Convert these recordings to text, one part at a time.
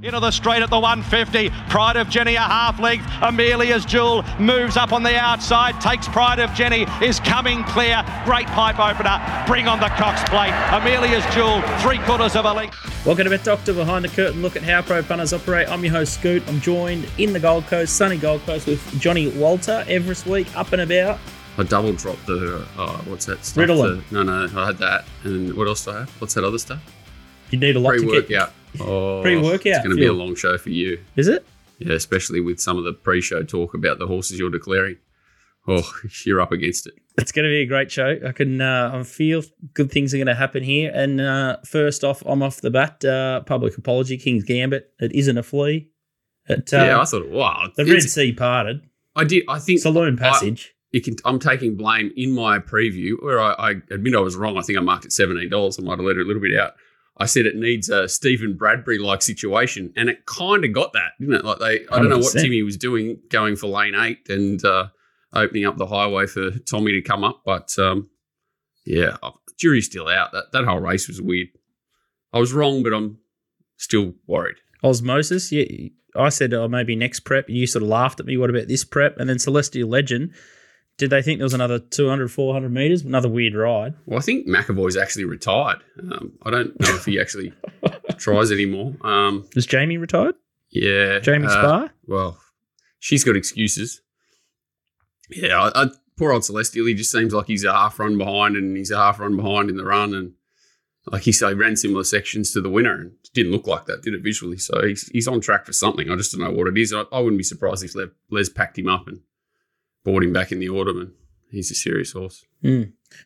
Into the straight at the 150. Pride of Jenni a half length. Amelia's Jewel moves up on the outside. Takes Pride of Jenni. Is coming clear. Great pipe opener. Bring on the Cox plate. Amelia's Jewel. Three quarters of a length. Welcome to Bet Doctor Behind the Curtain. Look at how pro punters operate. I'm your host Scoot. I'm joined in the Gold Coast, sunny Gold Coast, with Johnny Walter every week, up and about. I double dropped the uh, what's that stuff? Ritalin. The- no, no, I had that. And what else do I have? What's that other stuff? You need a lot to get. Oh, Pre-workout It's going to be a long show for you. Is it? Yeah, especially with some of the pre-show talk about the horses you're declaring. Oh, you're up against it. It's going to be a great show. I can uh, I feel good things are going to happen here. And uh, first off, I'm off the bat. Uh, public apology, King's Gambit. It isn't a flea. It, uh, yeah, I thought, wow. the Red Sea parted. I did. I think Saloon Passage. you can, I'm taking blame in my preview where I, I admit I was wrong. I think I marked it seventeen dollars. I might have let it a little bit out. I said it needs a Stephen Bradbury like situation, and it kind of got that, didn't it? Like they, I don't know what Timmy was doing, going for lane eight and uh, opening up the highway for Tommy to come up, but um, yeah, jury's still out. That that whole race was weird. I was wrong, but I'm still worried. Osmosis. Yeah, I said, oh, maybe next prep. You sort of laughed at me. What about this prep? And then Celestial Legend. Did they think there was another 200, 400 meters? Another weird ride. Well, I think McAvoy's actually retired. Um, I don't know if he actually tries anymore. Um, Was Jamie retired? yeah, Jamie uh, Spa? Well, she's got excuses. Yeah, I, I, poor old Celestial. He just seems like he's a half run behind, and he's a half run behind in the run, and like he said, ran similar sections to the winner, and it didn't look like that, did it visually? So he's, he's on track for something. I just don't know what it is. I, I wouldn't be surprised if Les, Les packed him up and brought him back in the autumn, and he's a serious horse.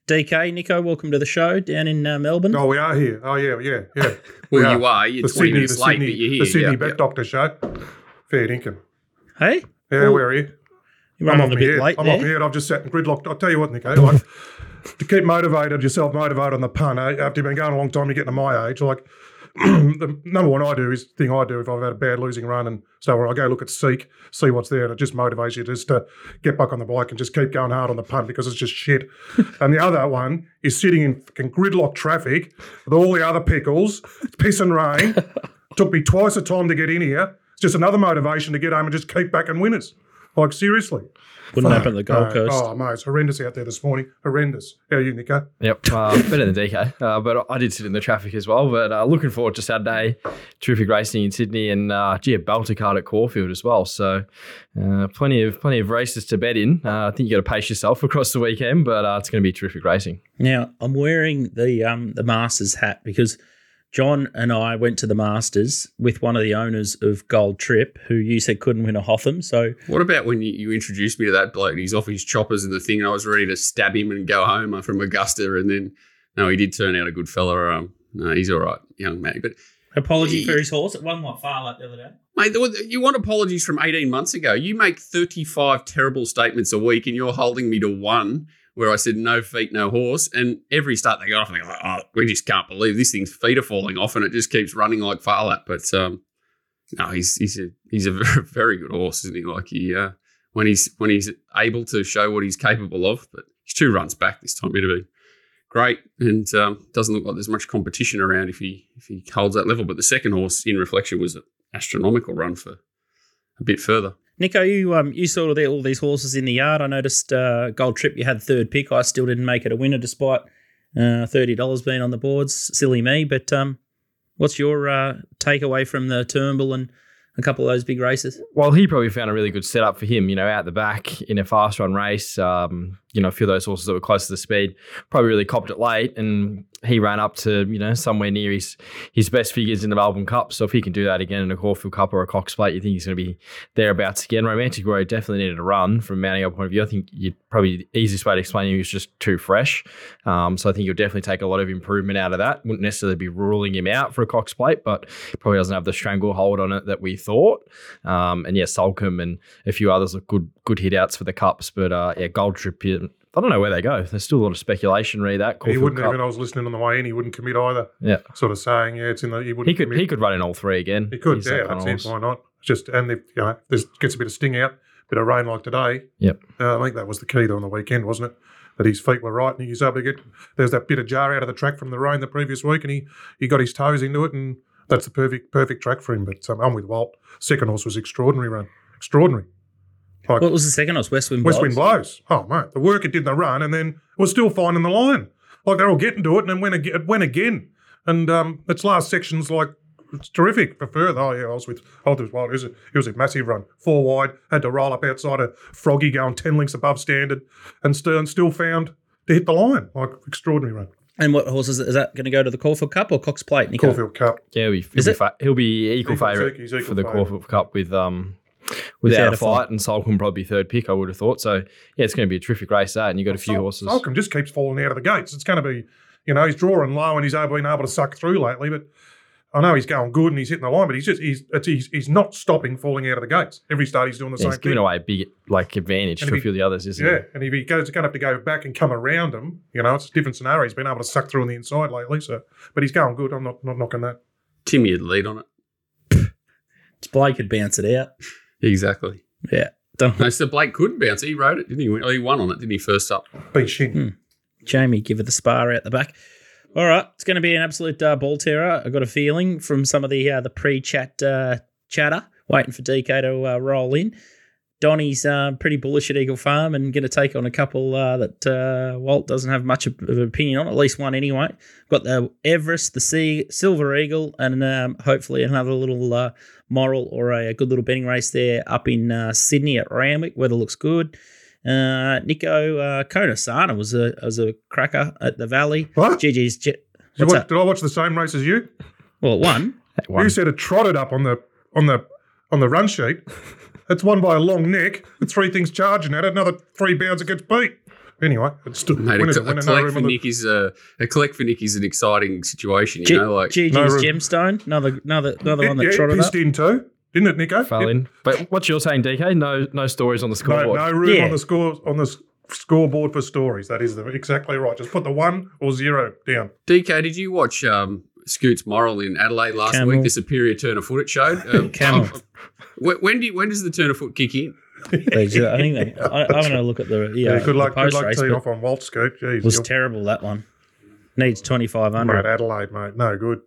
DK, Nico, welcome to the show down in uh, Melbourne. Oh, we are here. Oh, yeah, yeah, yeah. Well, We you are. You're the 20 Sydney, the minutes late, Sydney, but you're here. the Sydney Yeah, Bet yeah. Doctor Show. Fair dinkum. Hey? Yeah, Well, where are you? You run I'm on a off bit head. late I'm there. off my head. I've just sat in gridlocked. I'll tell you what, Nico. Like, to keep motivated, yourself motivated on the pun. eh, After you've been going a long time, you're getting to my age. Like, the number one I do is thing I do if I've had a bad losing run and so on. I go look at Seek, see what's there, and it just motivates you just to get back on the bike and just keep going hard on the punt because it's just shit. and the other one is sitting in fucking gridlock traffic with all the other pickles, it's piss and rain. Took me twice the time to get in here. It's just another motivation to get home and just keep back and winners. Like seriously. Wouldn't happen at the Gold No. Coast. Oh, mate, it's horrendous out there this morning. Horrendous. How are you, Nico? Yep, uh, better than DK. Uh, but I did sit in the traffic as well. But uh, looking forward to Saturday. Terrific racing in Sydney and uh, gee, a belter card at Caulfield as well. So uh, plenty of plenty of races to bet in. Uh, I think you got to pace yourself across the weekend, but uh, it's going to be terrific racing. Now, I'm wearing the um, the Masters hat because John and I went to the Masters with one of the owners of Gold Trip, who you said couldn't win a Hotham. So What about when you, you introduced me to that bloke? He's off his choppers and the thing, and I was ready to stab him and go home uh, from Augusta, and then no, he did turn out a good fella. Um, no, he's all right, young man. But apology for his horse. It won what Phar Lap the other day. mate, you want apologies from eighteen months ago? You make thirty-five terrible statements a week, and you're holding me to one where I said no feet, no horse, and every start they go off, and they're like, oh, we just can't believe this thing's feet are falling off, and it just keeps running like Phar Lap. But um, no, he's he's a he's a very, very good horse, isn't he? Like he uh, when he's when he's able to show what he's capable of. But he's two runs back this time. It'll be great, and um, doesn't look like there's much competition around if he if he holds that level. But the second horse in reflection was an astronomical run for a bit further. Nico, you um you saw all these horses in the yard. I noticed uh, Gold Trip. You had third pick. I still didn't make it a winner despite uh, thirty dollars being on the boards. Silly me. But um, what's your uh, takeaway from the Turnbull and a couple of those big races? Well, he probably found a really good setup for him, you know, out the back in a fast run race. Um, you know, a few of those horses that were close to the speed probably really copped it late, and he ran up to you know somewhere near his his best figures in the Melbourne Cup. So if he can do that again in a Caulfield Cup or a Cox Plate, you think he's going to be thereabouts again. Romantic Road definitely needed a run from mounting point of view. I think you probably the easiest way to explain he was just too fresh. Um, so I think you'll definitely take a lot of improvement out of that. Wouldn't necessarily be ruling him out for a Cox Plate, but probably doesn't have the stranglehold on it that we thought. Um, and yeah, Soulcombe and a few others look good good hit outs for the cups. But uh, yeah, Gold Trip. I don't know where they go. There's still a lot of speculation. Read that. he wouldn't Cup. even. I was listening on the way in. He wouldn't commit either. Yeah, Sort of saying, yeah, it's in the. He wouldn't. he could commit. he could run in all three again. He could. He's yeah, that's it. Why not? Just and if you know, there's gets a bit of sting out, bit of rain like today. Yep. Uh, I think that was the key though on the weekend, wasn't it? That his feet were right and he was able to get. There's that bit of jar out of the track from the rain the previous week, and he he got his toes into it and that's the perfect perfect track for him. But um, I'm with Walt. Second horse was extraordinary run, extraordinary. Like What was the second horse? West Wind West Blows? Wind blows. Oh mate, the work it did in the run, and then it was still finding the line. Like they're all getting to it, and then went again. It went again, and um, its last section's like it's terrific for further. Oh yeah, I was with I was with Wild. It was a, it was a massive run, four wide. Had to roll up outside a Froggy going ten lengths above standard, and still and still found to hit the line. Like extraordinary run. And what horse is, it? is that going to go to the Caulfield Cup or Cox Plate, Nico? Caulfield Cup. Yeah, he'll be, he'll, be, fa- he'll be equal Equal- favourite for the favourite. Caulfield Cup with um Without without a a fight, and Soulcombe will probably third pick. I would have thought. So yeah, it's going to be a terrific race that, and you have got a few Sul- horses. Soulcombe just keeps falling out of the gates. It's going to be, you know, he's drawing low and he's able, been able to suck through lately. But I know he's going good and he's hitting the line, but he's just he's it's, he's, he's not stopping falling out of the gates. Every start he's doing the Yeah, he's same giving thing. away a big like advantage And to if a few of the others, isn't Yeah, and if he goes, going to have to go back and come around him. You know, it's a different scenario. He's been able to suck through on the inside lately. So, but he's going good. I'm not not knocking that. Timmy had lead on it. It's Blake could bounce it out. Exactly. Yeah. Don't No, so Blake couldn't bounce. He rode it, didn't he? Oh, he won on it, didn't he? First up. Beat shit. Hmm. Jamie give it the spar out the back. All right, it's going to be an absolute uh, ball terror. I got a feeling from some of the uh, the pre-chat uh, chatter, waiting for DK to uh, roll in. Donny's uh, pretty bullish at Eagle Farm and going to take on a couple uh, that uh, Walt doesn't have much of an opinion on, at least one anyway. Got the Everest, the Sea, Silver Eagle, and um, hopefully another little uh, moral or a, a good little betting race there up in uh, Sydney at Randwick. Weather looks good. Uh, Nico uh, Konasana was a was a cracker at the Valley. What? GG's. Did, watch, did I watch the same race as you? Well, one. You said it trotted up on the on the on the run sheet. It's won by a long neck. The three things charging at it. Another three bounds it gets beat. Anyway, it's still Mate, winners a, at a winner, no collect room for on the- a, a collect for Nick is an exciting situation. You G- know, like GG's No room. Gemstone. Another another another one that yeah, trotted pissed up. in too, didn't it, Nico? fell in. But what you're saying, DK? No, no stories on the No, scoreboard. no room Yeah. on the score on the s- scoreboard for stories. That is the, exactly right. Just put the one or zero down. DK, did you watch um, Scoots Moral in Adelaide last Camel. week? The superior turn of foot it showed. Um, Camel. when, when do you, when does the turn of foot kick in? I think they, I, I'm going to look at the yeah. Yeah, good luck. The Good post luck race, teeing but off on Walt Scoot. Jeez, it was terrible that one. Needs twenty five hundred. mate. Adelaide, mate, no good.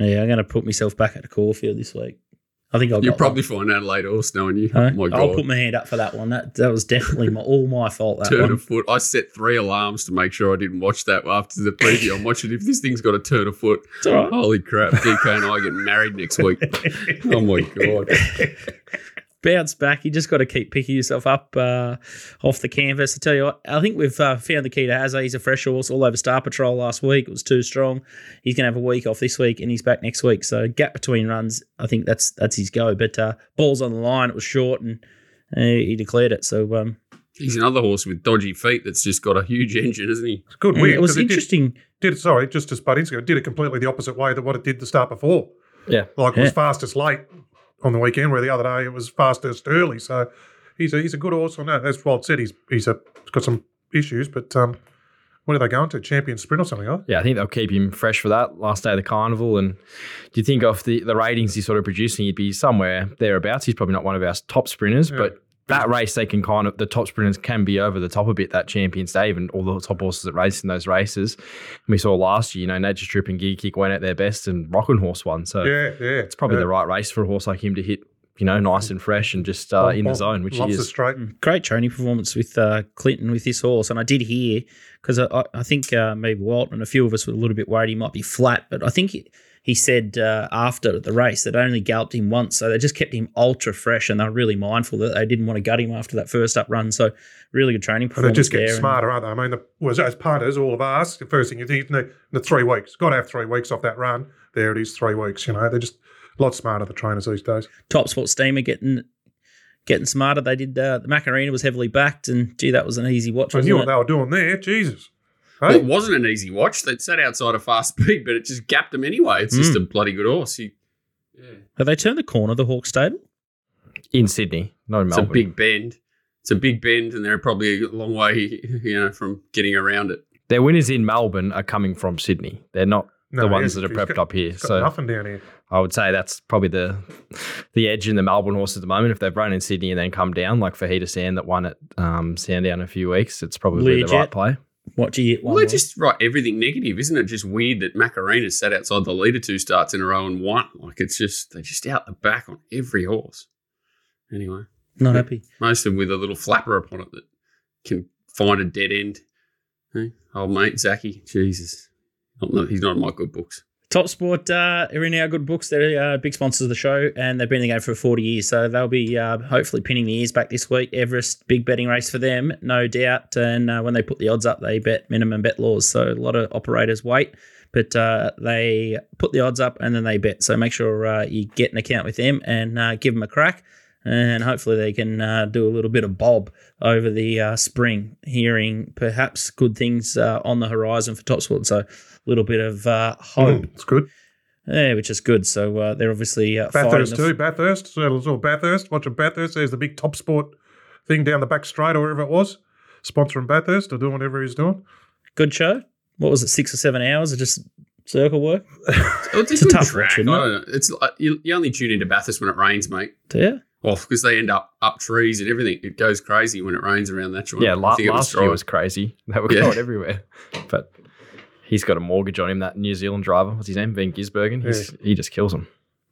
Yeah, I'm going to put myself back at the Caulfield this week. I think I'll. You'll probably find Adelaide horse knowing you. Oh my I'll put my hand up for that one. That that was definitely my, all my fault. That turn one. of foot. I set three alarms to make sure I didn't watch that after the preview. I'm watching if this thing's got a turn of foot. It's all right. Holy crap! DK and I get married next week. Oh my god! Bounce back. You just got to keep picking yourself up uh, off the canvas. I tell you what, I think we've uh, found the key to Hazza. He's a fresh horse all over Star Patrol last week. It was too strong. He's going to have a week off this week, and he's back next week. So gap between runs, I think that's that's his go. But uh, balls on the line. It was short, and uh, he declared it. So um, He's another horse with dodgy feet that's just got a huge engine, isn't he? It's good yeah, win. it was did- interesting. Did, sorry, just to butt into it, did it completely the opposite way that what it did the start before. Yeah. Like it was Yeah. fastest late on the weekend, where the other day it was fastest early. So he's a he's a good horse on that. As Walt said, he's he's a, he's got some issues, but um, what are they going to champion sprint or something? Huh? Yeah, I think they'll keep him fresh for that last day of the carnival. And do you think of the, the ratings he's sort of producing, he'd be somewhere thereabouts. He's probably not one of our top sprinters, Yeah. but that race they can kind of the top sprinters can be over the top a bit. That Champions Day and all the top horses that race in those races. And we saw last year, you know, Nature Strip and Giga Kick went at their best, and Roch 'n' Horse won. So Yeah, yeah. it's probably yeah. the right race for a horse like him to hit. You know, nice and fresh and just uh, in the zone, which he loves the is. straight. great training performance with uh, Clinton with this horse, and I did hear because I, I- I think uh, maybe Walt and a few of us were a little bit worried he might be flat, but I think he, he said uh, after the race that only galloped him once, so they just kept him ultra fresh, and they're really mindful that they didn't want to gut him after that first up run. So really good training And they're just and- smarter, aren't they? I mean, the, was as punters, all of us, the first thing you think, in the, the three weeks, got to have three weeks off that run. There it is, three weeks. You know, they're just a lot smarter, the trainers these days. Top Sport Steamer getting getting smarter. They did uh, the Macarena was heavily backed, and gee, that was an easy watch. I knew it? what they were doing there. Jesus. Well, Hey? it wasn't an easy watch. They'd sat outside of fast speed, but it just gapped them anyway. It's just a bloody good horse. He, yeah. Have they turned the corner the Hawk Stable? in Sydney, not in It's a big bend. It's a big bend, and they're probably a long way, you know, from getting around it. Their winners in Melbourne are coming from Sydney. They're not No, the ones that are prepped got- up here. So nothing down here. I would say that's probably the the edge in the Melbourne horse at the moment. If they've run in Sydney and then come down, like Fajita Sand that won at um, Sandown in a few weeks, it's probably the right play. What do you? Well, they just write everything negative, isn't it? Just weird that Macarena sat outside the leader two starts in a row and won. Like it's just they're just out the back on every horse. Anyway, not happy. most of them with a little flapper upon it that can find a dead end. Hey, old mate Zachy, Jesus, not, no, he's not in my good books. Top Sport uh, are in our good books. They're uh, big sponsors of the show, and they've been in the game for 40 years. So they'll be uh, hopefully pinning the ears back this week. Everest, big betting race for them, no doubt. And uh, when they put the odds up, they bet minimum bet laws. So a lot of operators wait, but uh, they put the odds up and then they bet. So make sure uh, you get an account with them and give them a crack. And hopefully they can do a little bit of bob over the spring, hearing perhaps good things on the horizon for Top Sport. So little bit of uh, hope. Mm, it's good. Yeah, which is good. So uh, they're obviously uh, Bathurst too. Bathurst. So little Bathurst. Watching Bathurst. There's the big top sport thing down the back straight or wherever it was. Sponsoring Bathurst or doing whatever he's doing. Good show. What was it? Six or seven hours of just circle work. it's, it's a, tough track. Watch, it? It's like, you, you only tune into Bathurst when it rains, mate. Yeah. Well, because they end up up trees and everything. It goes crazy when it rains around that joint. Yeah, la- last year was crazy. They were yeah. going everywhere. But he's got a mortgage on him. That New Zealand driver, what's his name? Van Gisbergen. Yeah. He just kills him.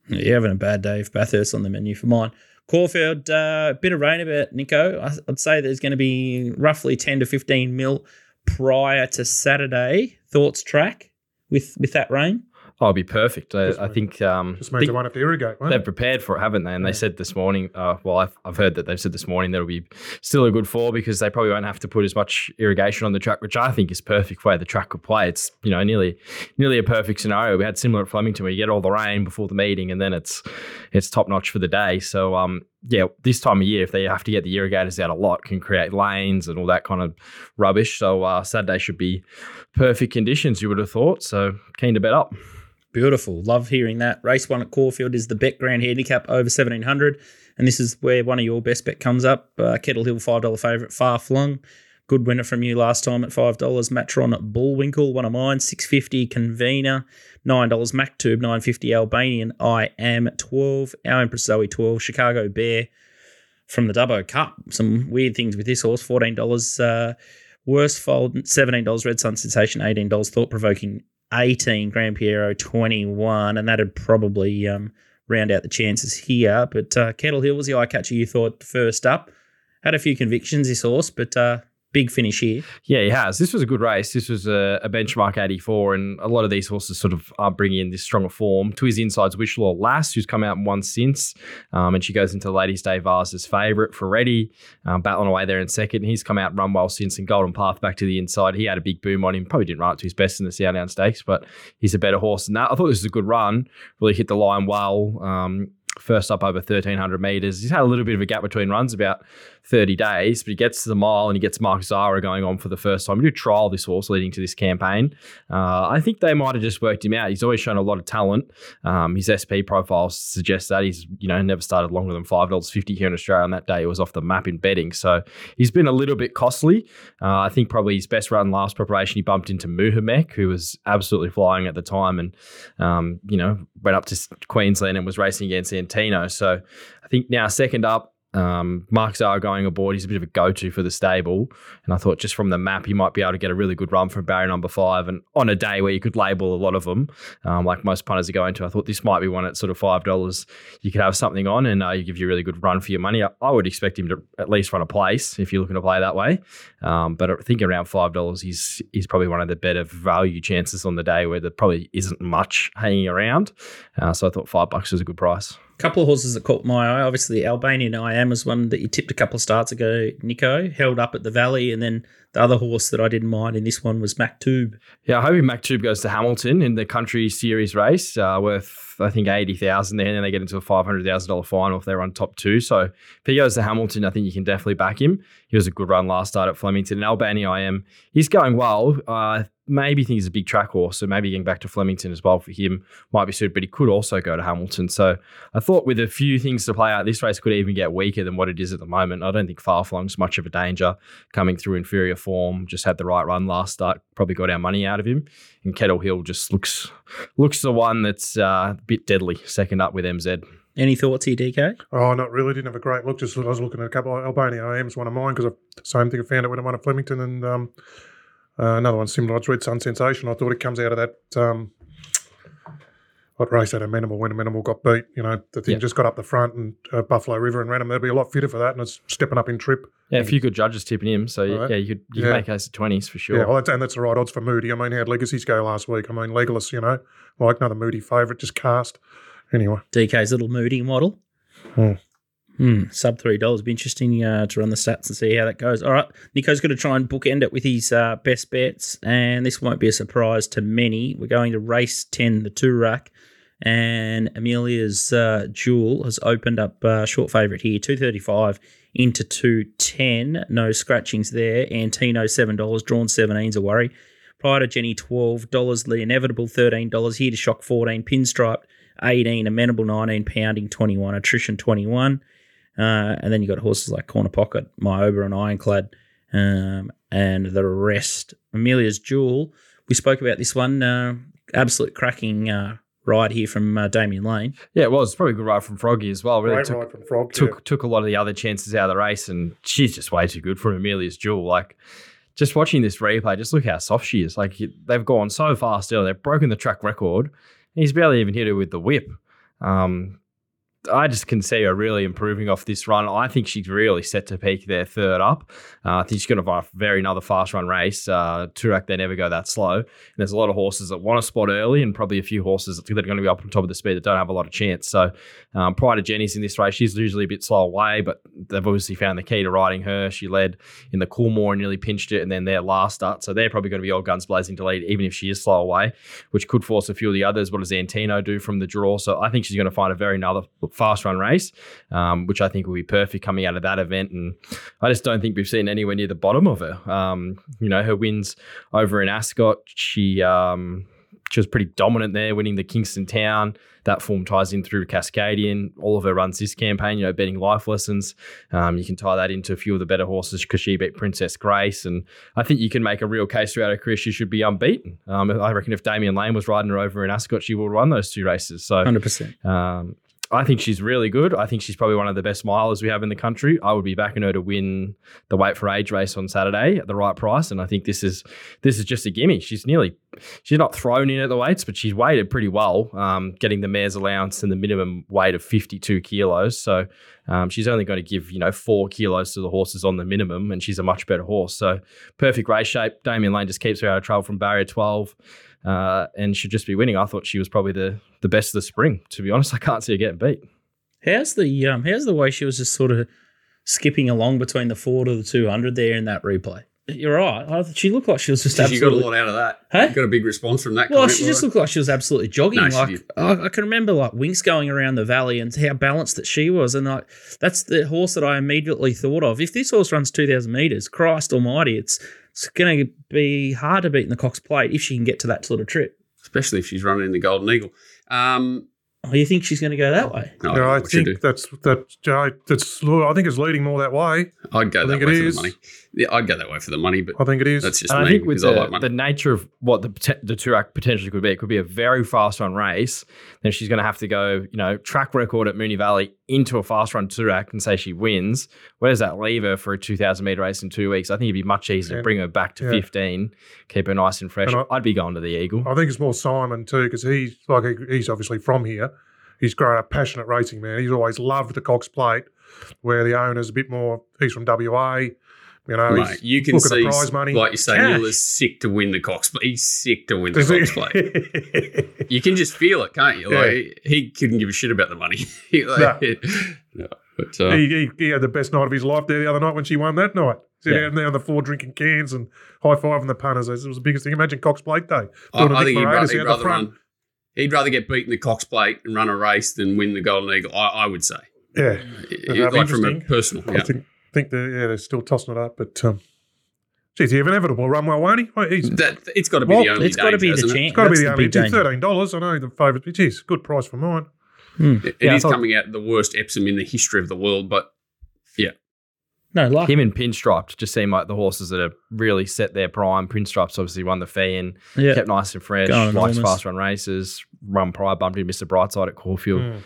Yeah, you're having a bad day if Bathurst on the menu for mine. Caulfield, a uh, bit of rain about Nico. I'd say there's going to be roughly 10 to 15 mil prior to Saturday. Thoughts track with with that rain? Oh, it'll be perfect. I, I think. Um, just means they won't have to irrigate. They've prepared for it, haven't they? And yeah. they said this morning. Uh, well, I've, I've heard that they've said this morning that'll be still a good fall because they probably won't have to put as much irrigation on the track, which I think is perfect for the track could play. It's you know nearly nearly a perfect scenario. We had similar at Flemington where you get all the rain before the meeting, and then it's it's top notch for the day. So um, yeah, this time of year, if they have to get the irrigators out a lot, can create lanes and all that kind of rubbish. So uh, Saturday should be perfect conditions. You would have thought. So keen to bet up. Beautiful. Love hearing that. Race one at Caulfield is the Bet Grand Handicap over 1700. And this is where one of your best bet comes up. Uh, Kettle Hill, $5 favourite, far flung. Good winner from you last time at $5. Matron at Bullwinkle, one of mine, 650 Convener, $9. Maktube, 950 Albanian, I am 12. Our Empress Zoe, 12. Chicago Bear from the Dubbo Cup. Some weird things with this horse, $14. Uh, Worsfold, $17. Red Sun Sensation, $18. Thought Provoking, 18, Grand Piero 21, and that'd probably um, round out the chances here. But uh, Kettle Hill was the eye catcher you thought first up. Had a few convictions, this horse, but uh, big finish here. Yeah, he has. This was a good race. This was a, a benchmark 84, and a lot of these horses sort of are bringing in this stronger form. To his insides, Wishlaw Lass, who's come out won since, um, and she goes into Ladies' Day Vars favourite for Ready, um, battling away there in second. He's come out run well since, and Golden Path back to the inside. He had a big boom on him. Probably didn't run up to his best in the Sandown Stakes, but he's a better horse than that. I thought this was a good run. Really hit the line well. Um, first up over 1300 meters. He's had a little bit of a gap between runs, about 30 days, but he gets to the mile and he gets Mark Zahra going on for the first time. We do trial this horse leading to this campaign. Uh, I think they might have just worked him out. He's always shown a lot of talent. Um, his SP profile suggests that he's you know never started longer than five dollars fifty here in Australia. On that day, it was off the map in betting, so he's been a little bit costly. Uh, I think probably his best run last preparation, he bumped into Muhamek, who was absolutely flying at the time, and um, you know went up to Queensland and was racing against Antino. So I think now second up um, Mark Zahra going aboard. He's a bit of a go-to for the stable, and I thought just from the map he might be able to get a really good run from barrier number five. And on a day where you could label a lot of them, um, like most punters are going to, I thought this might be one at sort of five dollars. You could have something on, and uh, you give you a really good run for your money. I, I, would expect him to at least run a place if you're looking to play that way. Um, but I think around five dollars, he's he's probably one of the better value chances on the day where there probably isn't much hanging around. Uh, so I thought five bucks was a good price couple of horses that caught my eye. Obviously, Albanian I Am was one that you tipped a couple of starts ago, Nico, held up at the Valley. And then the other horse that I didn't mind in this one was Maktube. Yeah, I hope Maktube goes to Hamilton in the country series race, uh, worth, I think, 80000 there. And then they get into a $500,000 final if they're on top two. So if he goes to Hamilton, I think you can definitely back him. He was a good run last start at Flemington. And Albania I Am, he's going well. Uh, maybe think he's a big track horse, so maybe getting back to Flemington as well for him might be suited, but he could also go to Hamilton. So I thought with a few things to play out, this race could even get weaker than what it is at the moment. I don't think Farflung's much of a danger coming through inferior form, just had the right run last start, probably got our money out of him. And Kettle Hill just looks looks the one that's uh, a bit deadly, second up with MZ. Any thoughts here, DK? Oh, not really. Didn't have a great look. Just I was looking at a couple of Albania IMs, one of mine, because same thing I found it when I won at Flemington, and um, Uh, another one similar. It's Red Sun Sensation. I thought it comes out of that. Um, what race at a minimal when a minimal got beat? You know, the thing Yeah. just got up the front and uh, Buffalo River and ran him. They'll be a lot fitter for that, and it's stepping up in trip. Yeah, a few good judges tipping him. So yeah, Right. yeah you could you Yeah. make case of twenties for sure. Yeah, well, that's, and that's the right odds for Moody. I mean, how'd Legacies go last week? I mean, Legolas, you know, like another Moody favourite, just cast. Anyway, DK's little moody model. Hmm. Hmm, sub three dollars. Be interesting uh, to run the stats and see how that goes. All right, Nico's going to try and bookend it with his uh, best bets, and this won't be a surprise to many. We're going to race ten, the Toorak, and Amelia's uh, Jewel has opened up uh, short favourite here, two thirty five into two ten. No scratchings there. Antino seven dollars, drawn seventeen's a worry. Pride of Jenni twelve dollars, the inevitable thirteen dollars. Here to shock fourteen, pinstriped 18, amenable 19, pounding 21, attrition 21. Uh, and then you got horses like Corner Pocket, Myoba, and Ironclad, um, and the rest. Amelia's Jewel. We spoke about this one. Uh, absolute cracking uh, ride here from uh, Damian Lane. Yeah, it was probably a good ride from Froggy as well. Really great took, ride from Frog. took took a lot of the other chances out of the race, and she's just way too good for Amelia's Jewel. Like, just watching this replay, just look how soft she is. Like, they've gone so far still. They've broken the track record. He's barely even hit her with the whip. Um, I just can see her really improving off this run. I think she's really set to peak there third up. Uh, I think she's going to run a very another fast run race. Uh, Toorak, they never go that slow. And there's a lot of horses that want to spot early, and probably a few horses that are going to be up on top of the speed that don't have a lot of chance. So um, Pride of Jenni's in this race, she's usually a bit slow away, but they've obviously found the key to riding her. She led in the Coolmore and nearly pinched it, and then their last start. So they're probably going to be all guns blazing to lead, even if she is slow away, which could force a few of the others. What does Antino do from the draw? So I think she's going to find a very another fast run race, um, which I think will be perfect coming out of that event. And I just don't think we've seen anywhere near the bottom of her. Um, you know, her wins over in Ascot, she um, she was pretty dominant there, winning the Kingston Town. That form ties in through Cascadian. All of her runs this campaign, you know, betting life lessons. Um, you can tie that into a few of the better horses because she beat Princess Grace. And I think you can make a real case throughout her career she should be unbeaten. Um, I reckon if Damian Lane was riding her over in Ascot, she would run those two races. So 100%. um, I think she's really good. I think she's probably one of the best milers we have in the country. I would be backing her to win the weight for age race on Saturday at the right price, and I think this is this is just a gimme. She's nearly she's not thrown in at the weights, but she's weighted pretty well, um, getting the mare's allowance and the minimum weight of fifty two kilos. So um, she's only going to give you know four kilos to the horses on the minimum, and she's a much better horse. So perfect race shape. Damian Lane just keeps her out of trouble from barrier twelve uh, and should just be winning. I thought she was probably the the best of the spring. To be honest, I can't see her getting beat. How's the um, how's the way she was just sort of skipping along between the four to the two hundred there in that replay? You're right. I, she looked like she was just She got a lot out of that. Huh? Got a big response from that. Well, comment, she just Laura. looked like she was absolutely jogging. No, she like. I, I can remember, like Winks going around the valley and how balanced that she was, and like that's the horse that I immediately thought of. If this horse runs two thousand meters, Christ Almighty, it's it's going to be hard to beat in the Cox Plate if she can get to that sort of trip. especially if she's running in the Golden Eagle. Um, Oh, you think she's going to go that way? no, Yeah, I what you think that's that. Jay, That's I think it's leading more that way. I'd go I that think way it for is. The money. Yeah, I'd go that way for the money, but I think it is. that's just And I think with because I the, like money. the nature of what the poten- the Toorak potentially could be, it could be a very fast run race. Then she's going to have to go, you know, track record at Moonee Valley into a fast run Toorak and say she wins. Where does that leave her for a 2,000 meter race in two weeks? I think it'd be much easier to bring her back to yeah. 15, keep her nice and fresh. And I- I'd be going to the Eagle. I think it's more Simon too, because he's like he- he's obviously from here. He's grown up passionate racing man. He's always loved the Cox Plate, where the owner's a bit more. He's from WA. You know, Mate, you can look at the see, prize money. like you say, Cash. Miller's sick to win the Cox Plate. He's sick to win the Cox he? Plate. You can just feel it, can't you? Yeah. Like he couldn't give a shit about the money. He- like, no. But uh, he, he, he had the best night of his life there the other night when she won that night. Sitting Yeah. out there on the floor drinking cans and high fiving the punters. It was the biggest thing. Imagine Cox Plate Day. I, I think he'd rather, he'd rather run. He'd rather get beaten the Cox Plate and run a race than win the Golden Eagle. I, I would say, Yeah, like from a personal. I Yeah. think think they're yeah they're still tossing it up, but um, geez, he have inevitable run well, won't he? Well, he's That it's got to be Well, the only. It's got to be the danger, it? chance. It's got to be That's the only big danger. thirteen dollars. I know the favourite, which is good price for mine. It- it Yeah, is thought- coming out the worst Epsom in the history of the world, but yeah. No, like Him and Pinstriped just seem like the horses that have really set their prime. Pinstripes obviously won the fee and yeah. kept nice and fresh, Going likes fast run races, run pride, bumped into Mr. Brightside at Caulfield. Mm.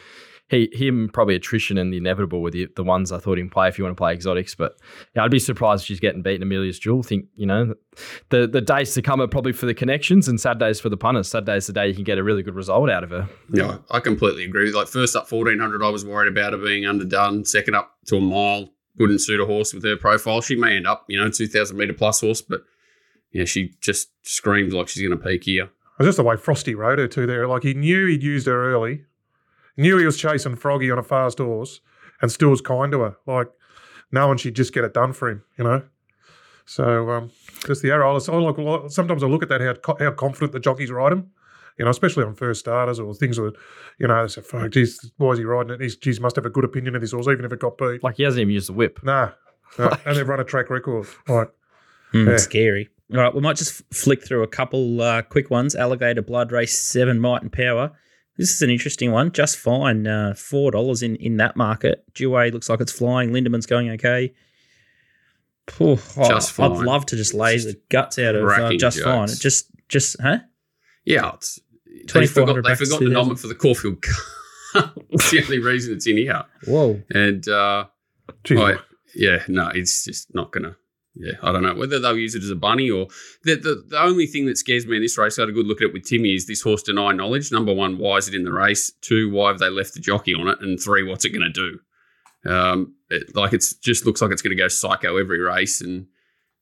He him probably attrition and the inevitable were the, the ones I thought he'd play if you want to play exotics. But yeah, I'd be surprised if she's getting beaten Amelia's Jewel. think you know the the days to come are probably for the connections and Saturdays for the punters. Saturday's the day you can get a really good result out of her. Yeah, I completely agree. Like first up fourteen hundred, I was worried about her being underdone. Second up to a mile wouldn't suit a horse with her profile. She may end up, you know, two thousand meter plus horse, but yeah, she just screams like she's going to peak here. Was just the way Frosty rode her too there. Like he knew he'd used her early, knew he was chasing Froggy on a fast horse, and still was kind to her. Like knowing she'd just get it done for him, you know. So um, just the arrow. I like sometimes I look at that how how confident the jockeys ride him. You know, especially on first starters or things that, you know, they say, fuck, geez, why is he riding it? He's, geez, must have a good opinion of this horse, even if it got beat. Like he hasn't even used the whip. Nah. nah. and they've run a track record. Like, Mm, Yeah. Scary. All right, we might just flick through a couple uh, quick ones. Alligator Blood Race Seven, Might and Power. This is an interesting one. Just fine. Uh, Four dollars in in that market. Dewey looks like it's flying. Lindeman's going okay. Phew, oh, Just fine. I'd love to just lay Just the guts out of uh, racking just fine. jokes. It just just huh? Yeah, it's, they 2400 forgot, they back forgot to nom 2000. it for the Caulfield Cup. It's the only reason it's in here. Whoa. And uh, I- yeah, no, it's just not gonna. Yeah, I don't know whether they'll use it as a bunny or the, the the only thing that scares me in this race. I had a good look at it with Timmy. Is this horse deny knowledge? Number one, why is it in the race? Two, why have they left the jockey on it? And three, what's it going to do? Um, it, like it's just looks like it's going to go psycho every race, and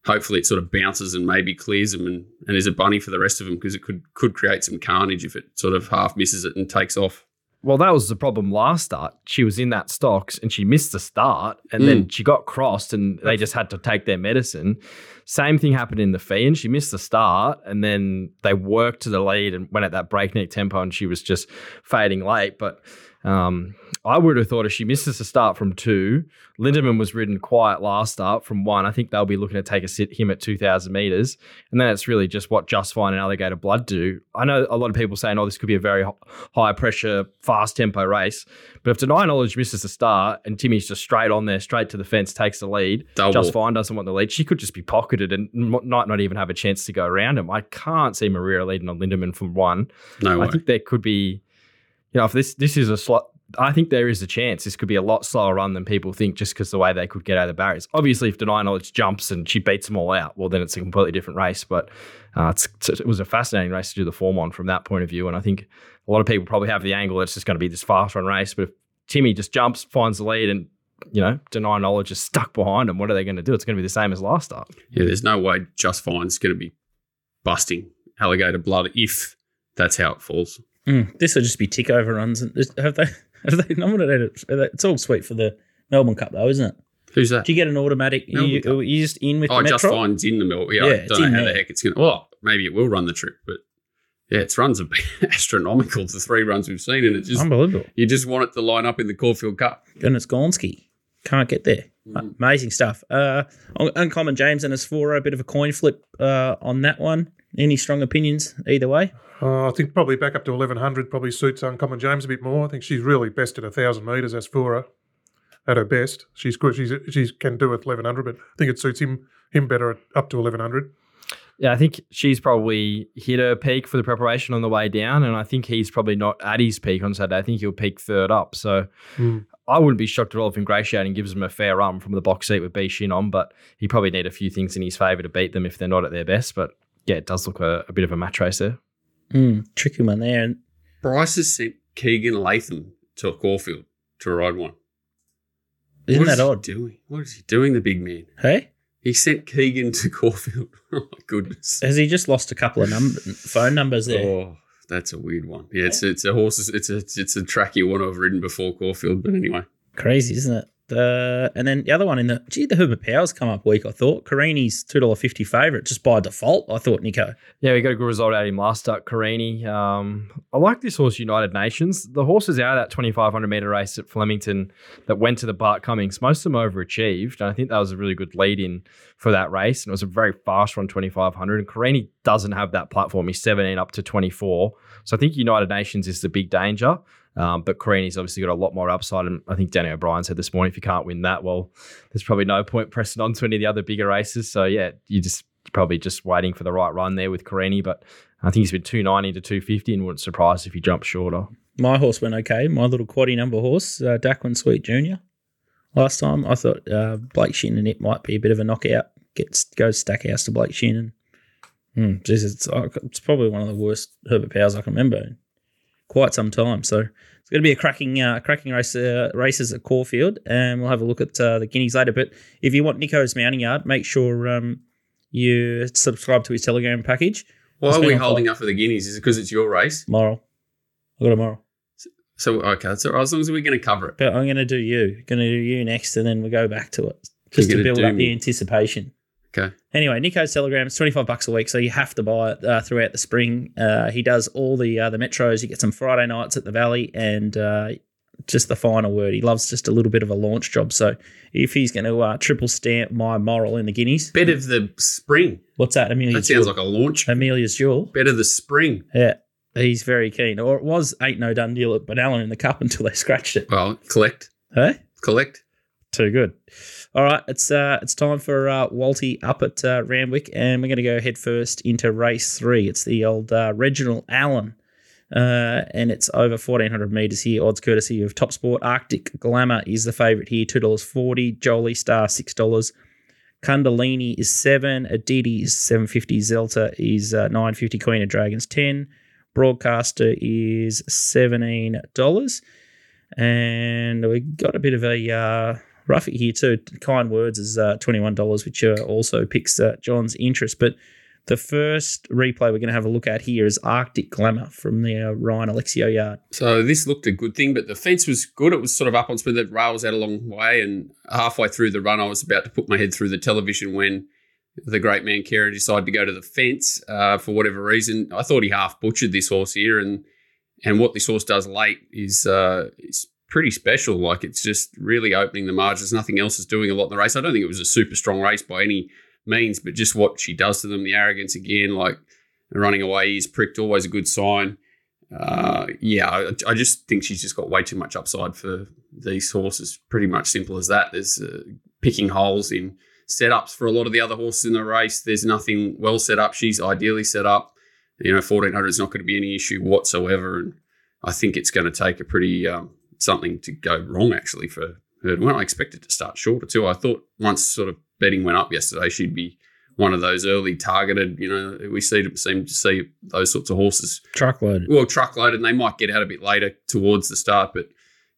hopefully it sort of bounces and maybe clears them and, and is a bunny for the rest of them because it could could create some carnage if it sort of half misses it and takes off. Well, that was the problem last start. She was in that stocks and she missed the start and then mm. she got crossed and they just had to take their medicine. Same thing happened in the fee and she missed the start and then they worked to the lead and went at that breakneck tempo and she was just fading late. But um, I would have thought if she misses the start from two, Lindemann was ridden quiet last start from one. I think they'll be looking to take a sit him at 2,000 meters. And then it's really just what Just Fine and Alligator Blood do. I know a lot of people saying, oh, this could be a very high pressure, fast tempo race. But if Deny Knowledge misses the start and Timmy's just straight on there, straight to the fence, takes the lead, Double. Just Fine doesn't want the lead, she could just be pocketed and might not even have a chance to go around him. I can't see Maria leading on Lindemann from one. No way. I think there could be, you know, if this this is a slot. I think there is a chance this could be a lot slower run than people think just because the way they could get out of the barriers. Obviously, if Deny Knowledge jumps and she beats them all out, well, then it's a completely different race. But uh, it was a fascinating race to do the form on from that point of view. And I think a lot of people probably have the angle that it's just going to be this fast run race. But if Timmy just jumps, finds the lead, and, you know, Deny Knowledge is stuck behind him, what are they going to do? It's going to be the same as last start. Yeah, there's no way Just Fine's going to be busting alligator blood if that's how it falls. Mm, this will just be tick overruns. And have they have they nominated it? Are It's all sweet for the Melbourne Cup though, isn't it? Who's that? Do you get an automatic? Melbourne You, Cup. you just in with Oh, the Just Metro? Fine's in the middle. Yeah, Yeah, I don't know how the heck it's going to. Well, maybe it will run the trip, but yeah, its runs have been astronomical. The three runs we've seen, and it's just Unbelievable. you just want it to line up in the Caulfield Cup. And it's Gonski. Can't get there. Mm. Amazing stuff. Uh, Uncommon James and Asfoora, a bit of a coin flip uh, on that one. Any strong opinions either way? Uh, I think probably back up to 1100 probably suits Uncommon James a bit more. I think she's really best at 1,000 metres as for her. At her best, she's good. She's she can do with 1100, but I think it suits him him better at up to 1100. Yeah, I think she's probably hit her peak for the preparation on the way down, and I think he's probably not at his peak on Saturday. I think he'll peak third up. So Hmm. I wouldn't be shocked at all if Ingratiating gives him a fair run from the box seat with B Shinn on, but he probably need a few things in his favour to beat them if they're not at their best. But yeah, it does look a, a bit of a match race there. Mm, tricky one there. And Bryce has sent Keegan Latham to Caulfield to ride one. isn't What is that he odd? doing? What is he doing, the big man? Hey, He sent Keegan to Caulfield. Oh my goodness. has he just lost a couple of number, phone numbers there? Oh, that's a weird one. Yeah, it's it's a horse. It's a it's a track you want to have ridden before Caulfield. But anyway, Crazy, isn't it? Uh, and then the other one in the gee, the Herbert Powers come up week. I thought Carini's two dollar fifty favourite just by default. I thought Nico. Yeah, we got a good result out of him last start, Carini. Um, I like this horse, United Nations. The horses out of that 2,500 metre race at Flemington that went to the Bart Cummings, most of them overachieved. And I think that was a really good lead in for that race. And it was a very fast run, 2,500. And Carini doesn't have that platform. He's 17 up to 24. So I think United Nations is the big danger. Um, but Carini's obviously got a lot more upside. And I think Danny O'Brien said this morning, if you can't win that, well, there's probably no point pressing on to any of the other bigger races. So yeah, you're just probably just waiting for the right run there with Carini. But I think he's been 290 to 250 and wouldn't surprise if he jumped shorter. My horse went okay. My little quaddy number horse, uh, Daqiansweet Junior. Last time, I thought uh, Blake and it might be a bit of a knockout. Gets goes Stackhouse to Blake Shinn and hmm, geez, it's, uh, it's probably one of the worst Herbert Powers I can remember quite some time. So it's going to be a cracking, uh, cracking race uh, races at Caulfield, and we'll have a look at uh, the guineas later. But if you want Nico's mounting yard, make sure um, you subscribe to his Telegram package. Why are we holding up for the guineas? Is it because it's your race? Moral, I got a moral. So okay, so as long as we're going to cover it. But I'm going to do you. Going to do you next, and then we'll go back to it just to build up me. the anticipation. Okay. Anyway, Nico's Telegram is 25 bucks a week, so you have to buy it uh, throughout the spring. Uh, he does all the uh, the metros. You get some Friday nights at the Valley, and uh, just the final word. He loves just a little bit of a launch job. So if he's going to uh, triple stamp my moral in the Guineas, Bet of the spring. what's that? Amelia's That sounds Jewel. like a launch. Amelia's Jewel. Bet of the spring. Yeah, he's very keen. Or it was ain't no done deal at Benalla in the Cup until they scratched it. Well, collect, Hey, collect. Too good. All right, it's uh, it's time for uh, Walty up at uh, Randwick, and we're going to go head first into race three. It's the old uh, Reginald Allen, uh, and it's over fourteen hundred meters here. Odds courtesy of Top Sport. Arctic Glamour is the favourite here, two dollars forty. Jolie Star six dollars. Kundalini is seven. Aditi is seven fifty. Zelta is uh, nine fifty. Queen of Dragons ten. Broadcaster is seventeen dollars, and we got a bit of a uh, roughie here too. Kind words is uh, twenty one dollars, which uh, also picks uh, John's interest. But the first replay we're going to have a look at here is Arctic Glamour from the uh, Ryan Alexio yard. So this looked a good thing, but the fence was good. It was sort of up on speed. The rail was out a long way, and halfway through the run, I was about to put my head through the television when the great man Kerr decided to go to the fence uh, for whatever reason. I thought he half butchered this horse here, and and what this horse does late is uh, is pretty special. Like it's just really opening the margins. Nothing else is doing a lot in the race. I don't think it was a super strong race by any means, but just what she does to them, the arrogance again, like running away is pricked, always a good sign. Uh, yeah, I, I just think she's just got way too much upside for these horses. Pretty much simple as that. There's uh, picking holes in setups for a lot of the other horses in the race. There's nothing well set up. She's ideally set up. You know, 1400 is not going to be any issue whatsoever. And I think it's going to take a pretty um, something to go wrong actually for her. When I expected to start shorter too. I thought once sort of betting went up yesterday, she'd be one of those early targeted. You know, we see seem to see those sorts of horses Truckload. well truckloaded and they might get out a bit later towards the start but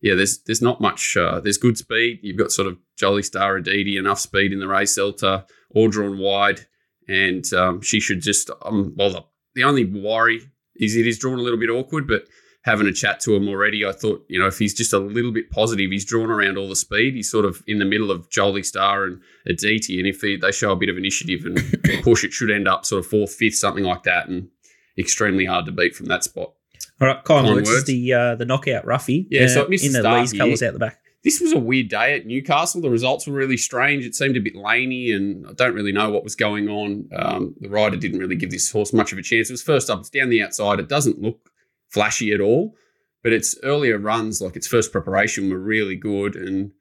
yeah there's there's not much uh, there's good speed you've got sort of Jolie Star Aditi enough speed in the race Zelta all drawn wide and um, she should just um, well the, the only worry is it is drawn a little bit awkward but having a chat to him already I thought you know if he's just a little bit positive he's drawn around all the speed he's sort of in the middle of Jolie Star and Aditi and if he, they show a bit of initiative and push it should end up sort of fourth fifth something like that and extremely hard to beat from that spot All right, kind, Kind is the uh, the knockout roughie. Yeah, so uh, it missed in the Lee's colours out the back. this was a weird day at Newcastle. The results were really strange. It seemed a bit laney, and I don't really know what was going on. Um, the rider didn't really give this horse much of a chance. It was first up, it's down the outside. It doesn't look flashy at all, but its earlier runs, like its first preparation, were really good, and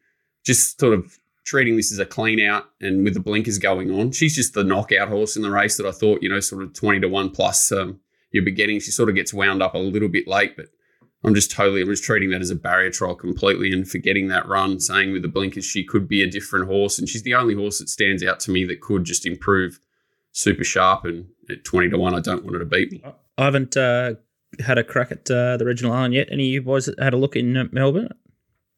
just sort of treating this as a clean out and with the blinkers going on. She's just the knockout horse in the race that I thought, you know, sort of 20 to 1 plus um, you'll be getting. She sort of gets wound up a little bit late, but I'm just totally, I'm just treating that as a barrier trial completely and forgetting that run, saying with the blinkers she could be a different horse. And she's the only horse that stands out to me that could just improve super sharp. And at 20 to 1, I don't want her to beat me. I haven't uh, had a crack at uh, the Reginald Allen yet. Any of you boys had a look in uh, Melbourne?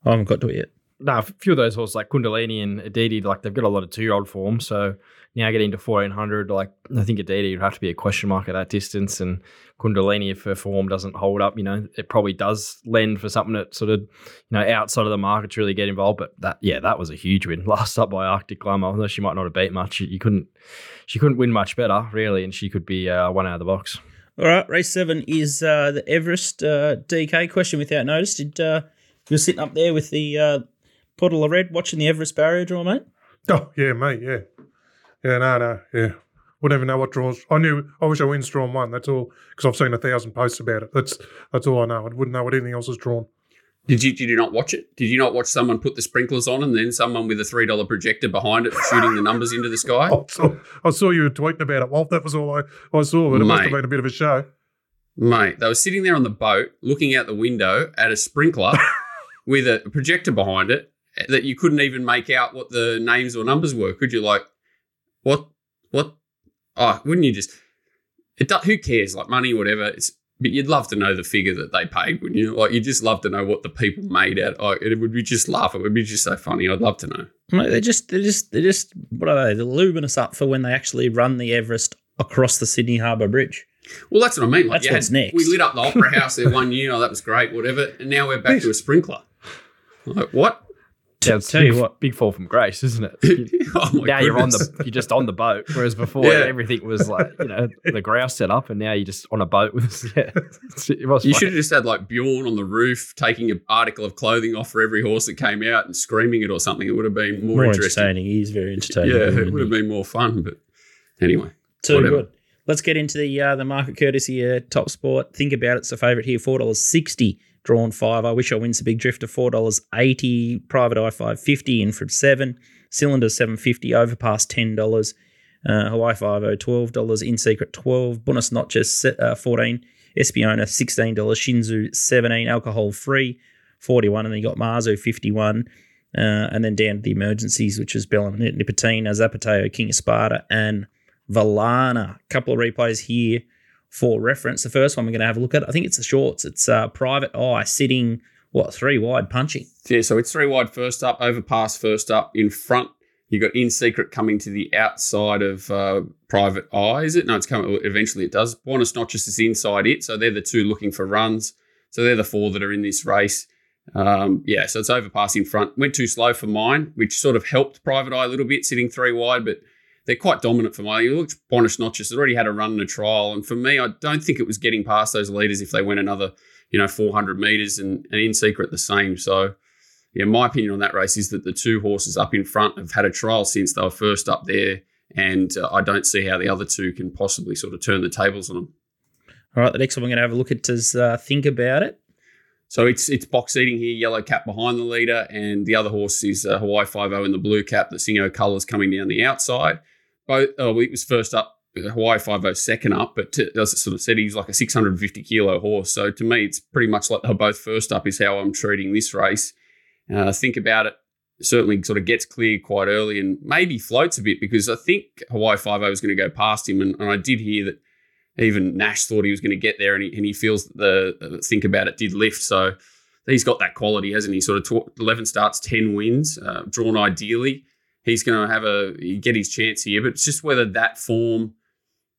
I haven't got to it yet. No, a few of those horses like Kundalini and Aditi, like they've got a lot of two-year-old form. So now getting to fourteen hundred, like I think Aditi would have to be a question mark at that distance, and Kundalini, if her form doesn't hold up, you know, it probably does lend for something that sort of, you know, outside of the market to really get involved. But that, yeah, that was a huge win. Last up by Arctic Glamour, although she might not have beat much, you couldn't, she couldn't win much better really, and she could be uh, one out of the box. All right, race seven is uh, the Everest uh, DK question without notice. Did uh, you were sitting up there with the uh, bottle of red watching the Everest barrier draw, mate? Oh, yeah, mate, yeah. Yeah, no, no, yeah. Wouldn't even know what draws. I knew, I wish I wins drawn one, that's all, because I've seen a thousand posts about it. That's that's all I know. I wouldn't know what anything else is drawn. Did you, did you not watch it? Did you not watch someone put the sprinklers on and then someone with a $3 projector behind it shooting the numbers into the sky? I saw, I saw you were tweeting about it, Walt. That was all I, I saw, but it must have been a bit of a show. Mate, they were sitting there on the boat looking out the window at a sprinkler with a projector behind it that you couldn't even make out what the names or numbers were. Could you? Like, what? What? Oh, wouldn't you just? It do, who cares? Like money, whatever. It's but you'd love to know the figure that they paid, wouldn't you? Like you'd just love to know what the people made out. Like, it would be just laugh. It would be just so funny. I'd love to know. Mate, they're just they're just they're just what are they? They're lubing us up for when they actually run the Everest across the Sydney Harbour Bridge. Well, that's what I mean. Like, That's you had- what's next. We lit up the Opera House there one year. Oh, that was great. Whatever. And now we're back to a sprinkler. Like what? Yeah, it's tell you big, what. big fall from grace, isn't it? oh my now you're on the you're just on the boat, whereas before Yeah. everything was like you know the grouse set up, and now you're just on a boat with yeah. It was You funny. should have just had like Bjorn on the roof taking an article of clothing off for every horse that came out and screaming it or something. It would have been more, More interesting. entertaining. He's very entertaining. Yeah, it would have been more fun. But anyway, Too whatever. good. Let's get into the uh, the market courtesy uh, top sport. Think about it. it's a favourite here. Four dollars sixty. Drawn five. I wish I wins the big drifter. Four dollars eighty. Private eye five fifty. In from seven. Cylinder seven fifty. Overpass ten dollars. Uh, Hawaii five oh twelve dollars. In secret twelve. Buenos Noches uh, fourteen. Espiona sixteen dollars. Shinzo seventeen. Alcohol free forty one. And then you got Marzu fifty one. Uh, and then down to the emergencies, which is Bella Nipotina, Zapateo, King of Sparta, and Valana. A couple of replays here for reference. The first one we're going to have a look at, I think it's the shorts. It's uh, Private Eye sitting, what, three wide punching. Yeah, so it's three wide first up, overpass first up. In front, you got in secret coming to the outside of uh, private eye. Is it? No, it's coming. Eventually, it does. Buenos Noches is inside it, so they're the two looking for runs. So they're the four that are in this race. Um, yeah, so it's overpass in front. Went too slow for mine, which sort of helped private eye a little bit, sitting three wide, but they're quite dominant for mine. You look, Noches has already had a run in a trial, and for me, I don't think it was getting past those leaders if they went another, you know, 400 meters, and, and in secret the same. So yeah, my opinion on that race is that the two horses up in front have had a trial since they were first up there, and uh, I don't see how the other two can possibly sort of turn the tables on them. All right, the next one we're going to have a look at is uh, Think About It. So it's it's box eating here, yellow cap behind the leader, and the other horse is uh, Hawaii Five O in the blue cap. The Singo colours coming down the outside. Both oh, it was first up. Hawaii Five O second up, but to, as I sort of said, he's like a 650 kilo horse. So to me, it's pretty much like they're both first up. Is how I'm treating this race. Uh, think about it. Certainly, sort of gets clear quite early and maybe floats a bit because I think Hawaii Five O was going to go past him, and, and I did hear that even Nash thought he was going to get there, and he, and he feels the think about it did lift. So he's got that quality, hasn't he? Sort of eleven starts, ten wins, uh, drawn ideally. He's going to have a get his chance here, but it's just whether that form,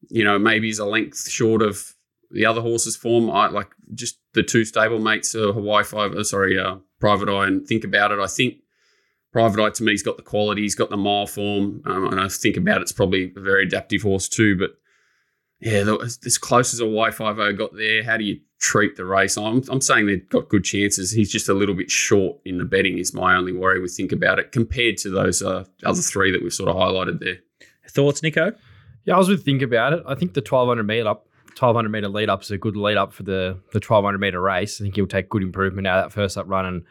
you know, maybe is a length short of the other horse's form. I like just the two stablemates, uh, Hawaii Five, uh, sorry, uh, Private Eye, and think about it. I think Private Eye to me, he's got the quality, he's got the mile form, um, and I think about it's probably a very adaptive horse too, but yeah, the, as close as Hawaii Five O got there, how do you treat the race? I'm, I'm saying they've got good chances. He's just a little bit short in the betting, is my only worry we Think About It compared to those uh, other three that we've sort of highlighted there. Thoughts, Nicko? Yeah, I was with think about it. I think the 1200 meter up, 1200 meter lead up is a good lead up for the the 1200 meter race. I think he'll take good improvement out of that first up run, and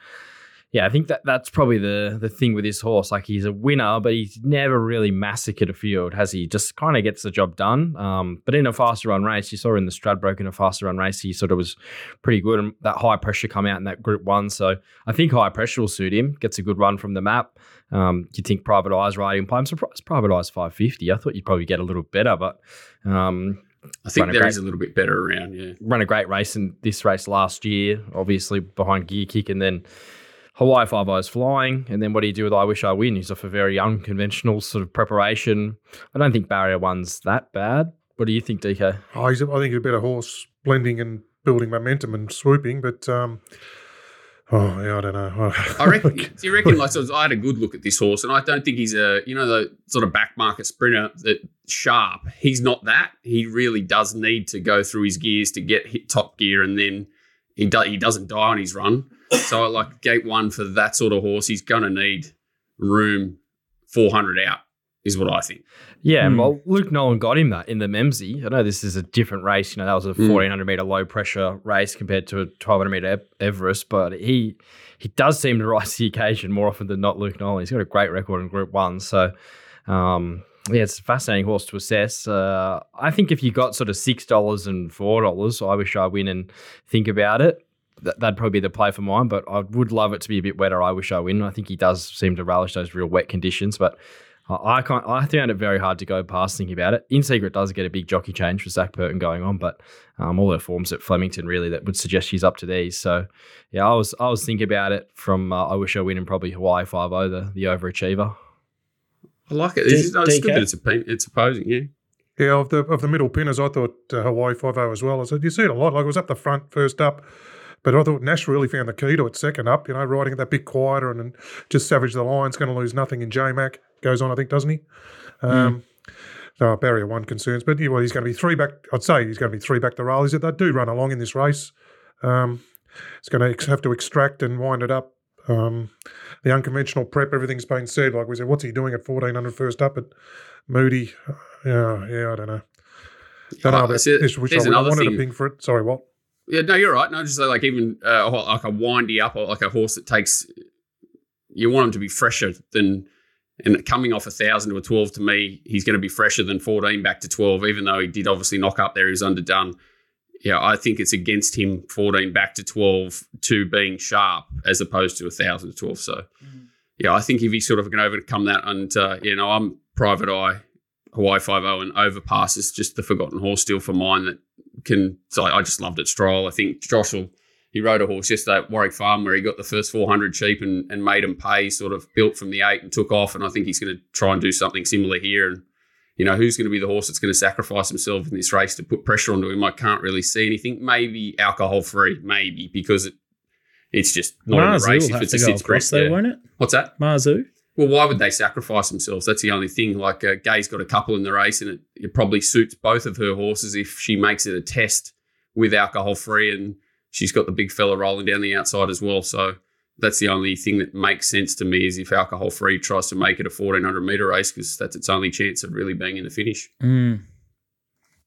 yeah, I think that that's probably the the thing with this horse. Like he's a winner, but he's never really massacred a field, has he? Just kind of gets the job done. Um, but in a faster run race, you saw in the Stradbroke in a faster run race, he sort of was pretty good, and that high pressure come out in that Group One. So I think high pressure will suit him. Gets a good run from the map. Um, you think Private Eyes riding? I'm surprised Private Eyes 550. I thought you'd probably get a little better, but um, I think Run a there great- is a little bit better around, yeah. ran a great race in this race last year, obviously behind Giga Kick, and then Hawaii Five Eyes Flying. And then what do you do with I Wish I Win? He's off a very unconventional sort of preparation. I don't think Barrier One's that bad. What do you think, DK? Oh, he's, a- I think he's a better horse, blending and building momentum and swooping. But um, oh yeah, I don't know. I reckon. do you reckon? Like, so I had a good look at this horse, and I don't think he's a you know the sort of back market sprinter that sharp. He's not that. He really does need to go through his gears to get hit top gear, and then he do, he doesn't die on his run. So I like gate one for that sort of horse. He's gonna need room four hundred out, is what I think. Yeah, Hmm. well, Luke Nolan got him that in the Memsie. I know this is a different race. You know, that was a Hmm. 1400 meter low pressure race compared to a 1200 meter Everest, but he he does seem to rise to the occasion more often than not. Luke Nolan, he's got a great record in Group One, so um, yeah, it's a fascinating horse to assess. Uh, I think if you got sort of six dollars and four dollars, I wish I win and think about it. That, that'd probably be the play for mine. But I would love it to be a bit wetter. I wish I win. I think he does seem to relish those real wet conditions. But I can't. I found it very hard to go past thinking about it. In secret does get a big jockey change for Zac Purton going on, but um, all her forms at Flemington really that would suggest she's up to these. So yeah, I was I was thinking about it from uh, I wish I win and probably Hawaii Five O the the overachiever. I like it. It's, D- it's good DK? that it's, opin- it's opposing, you. Yeah, of the of the middle pinners, I thought uh, Hawaii Five O as well. I said you see it a lot. Like it was up the front first up, but I thought Nash really found the key to it second up. You know, riding it that bit quieter and, and just savage the line's going to lose nothing in J Mac goes on. I think doesn't he? Um, No, barrier one concerns, but well, he's going to be three back. I'd say he's going to be three back the rail. Is that they do run along in this race. Um, it's going to ex- have to extract and wind it up. Um, the unconventional prep, everything's been said. Like we said, what's he doing at 1400 first up at Moody? Uh, yeah, yeah, I don't know. Don't know Oh, about that's it. this, which I, I wanted thing. to ping for it. Sorry, what? Yeah, no, you're right. No, just like even uh, like a windy up or like a horse that takes. You want him to be fresher than, and coming off a thousand to a twelve to me, he's going to be fresher than fourteen back to twelve. Even though he did obviously knock up there, he was underdone. Yeah, I think it's against him fourteen back to twelve to being sharp as opposed to a thousand to twelve. So, yeah, I think if he sort of can overcome that, and uh, you know, I'm private eye Hawaii Five O and overpass is just the forgotten horse still for mine that can. So I just loved it. Stroll. I think Josh will. He rode a horse yesterday at Warwick Farm where he got the first 400 sheep and, and made him pay. Sort of built from the eight and took off. And I think he's going to try and do something similar here. And you know who's going to be the horse that's going to sacrifice himself in this race to put pressure onto him? I can't really see anything. Maybe alcohol free, maybe because it it's just not in the race if it's a six across though, Yeah. won't it? What's that? Marzu. Well, why would they sacrifice themselves? That's the only thing. Like uh, Gai's got a couple in the race, and it, it probably suits both of her horses if she makes it a test with alcohol free, and she's got the big fella rolling down the outside as well. So that's the only thing that makes sense to me is if alcohol free tries to make it a fourteen hundred meter race because that's its only chance of really being in the finish. Mm.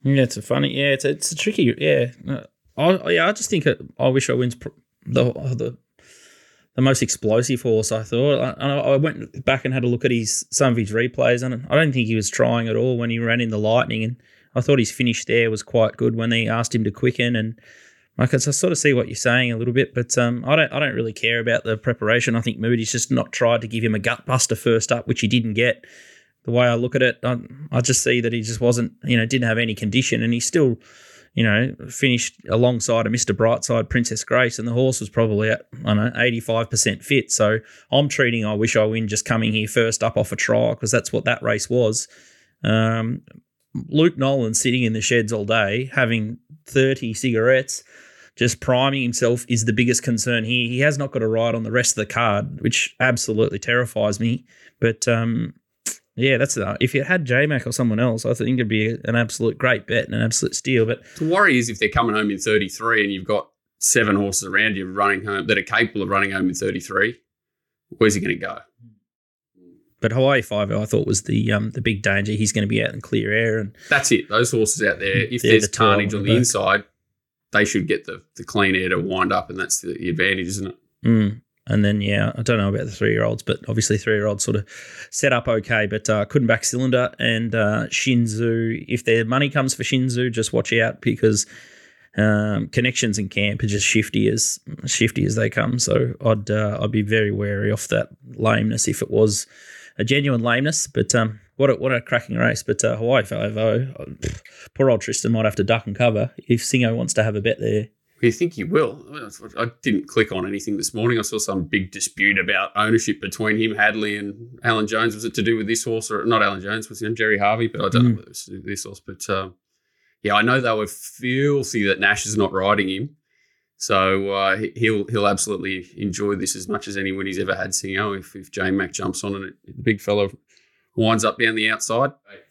Yeah, it's a funny. Yeah, it's a, it's a tricky. Yeah, Uh, I yeah, I just think it, I wish I wins the the the most explosive horse. I thought. I, I I went back and had a look at his some of his replays, and I don't think he was trying at all when he ran in the Lightning. And I thought his finish there was quite good when they asked him to quicken. And I can sort of see what you're saying a little bit, but um, I don't I don't really care about the preparation. I think Moody's just not tried to give him a gut buster first up, which he didn't get the way I look at it, I, I just see that he just wasn't, you know, didn't have any condition, and he still, you know, finished alongside a Mister Brightside, Princess Grace, and the horse was probably at I don't know eighty five percent fit. So I'm treating I wish I win just coming here first up off a trial because that's what that race was. Um, Luke Nolan sitting in the sheds all day having thirty cigarettes. Just priming himself is the biggest concern here. He has not got a ride on the rest of the card, which absolutely terrifies me. But um, yeah, that's if you had J Mac or someone else, I think it'd be an absolute great bet and an absolute steal. But The worry is if they're coming home in thirty three and you've got seven horses around you running home that are capable of running home in thirty three, where's he going to go? but Hawaii Five I thought was the um the big danger. He's going to be out in clear air and That's it. Those horses out there, if there's the carnage on the inside, they should get the, the clean air to wind up, and that's the, the advantage, isn't it? mm, and then yeah, I don't know about the three year olds, but obviously three year olds sort of set up okay. But uh, couldn't back cylinder and uh, Shinzo. If their money comes for Shinzo, just watch out because. Um, connections in camp are just shifty as shifty as they come. So I'd uh, I'd be very wary of that lameness if it was a genuine lameness. But um, what a, what a cracking race! But uh, Hawaii Five O, poor old Tristan might have to duck and cover if Singo wants to have a bet there. You think he will? I didn't click on anything this morning. I saw some big dispute about ownership between him, Hadley, and Alan Jones. Was it to do with this horse or not? Alan Jones was it Gerry Harvey, but I don't know whether it was to do with this horse. But um, yeah, I know they were filthy that Nash is not riding him. So uh, he- he'll he'll absolutely enjoy this as much as anyone he's ever had. Singo, if if J Mac jumps on and it, the big fellow winds up down the outside.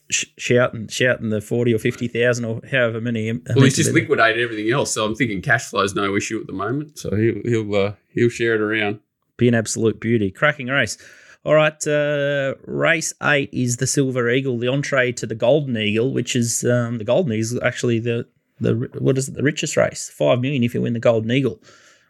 Sh- shouting, shouting the forty or fifty thousand or however many. Well, he's just liquidated everything else, so I'm thinking cash flow's no issue at the moment. So he'll he'll uh, he'll share it around. be an absolute beauty. Cracking race. All right, uh, race eight is the Silver Eagle, the entree to the Golden Eagle, which is um, the Golden Eagle is actually the the what is it, the richest race, five million if you win the Golden Eagle,